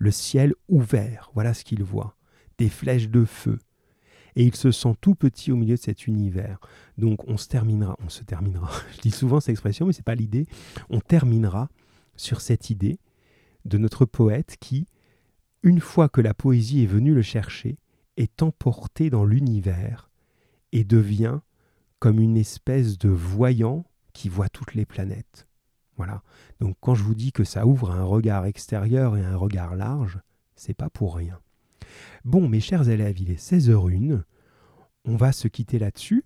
le ciel ouvert, voilà ce qu'il voit, des flèches de feu. Et il se sent tout petit au milieu de cet univers. Donc on se terminera, on se terminera. Je dis souvent cette expression, mais ce n'est pas l'idée. On terminera sur cette idée de notre poète qui, une fois que la poésie est venue le chercher, est emporté dans l'univers et devient comme une espèce de voyant qui voit toutes les planètes. Voilà. Donc quand je vous dis que ça ouvre un regard extérieur et un regard large, c'est pas pour rien. Bon, mes chers élèves, il est 16h01. On va se quitter là-dessus.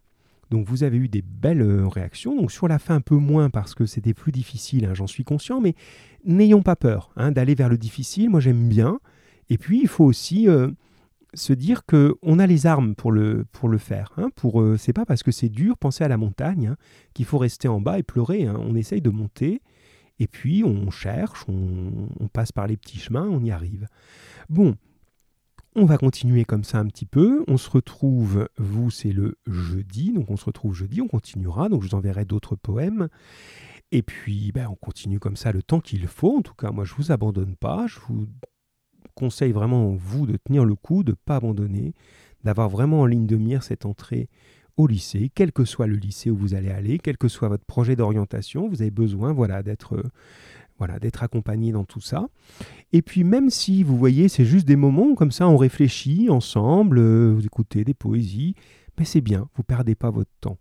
Donc vous avez eu des belles euh, réactions. Donc sur la fin un peu moins parce que c'était plus difficile, hein, j'en suis conscient, mais n'ayons pas peur hein, d'aller vers le difficile. Moi j'aime bien. Et puis il faut aussi euh, se dire que on a les armes pour le, pour le faire. Hein, pour euh, pas parce que c'est dur, pensez à la montagne, hein, qu'il faut rester en bas et pleurer. Hein. On essaye de monter et puis on cherche, on, on, passe par les petits chemins, on y arrive. Bon, on va continuer comme ça un petit peu. On se retrouve, vous c'est le jeudi, donc on se retrouve jeudi, on continuera, donc je vous enverrai d'autres poèmes. Et puis ben, on continue comme ça le temps qu'il faut. En tout cas, moi je vous abandonne pas, je vous conseille vraiment, vous, de tenir le coup, de ne pas abandonner, d'avoir vraiment en ligne de mire cette entrée au lycée, quel que soit le lycée où vous allez aller, quel que soit votre projet d'orientation, vous avez besoin voilà, d'être voilà, d'être accompagné dans tout ça. Et puis même si vous voyez, c'est juste des moments où comme ça on réfléchit ensemble, euh, vous écoutez des poésies, mais c'est bien, vous perdez pas votre temps.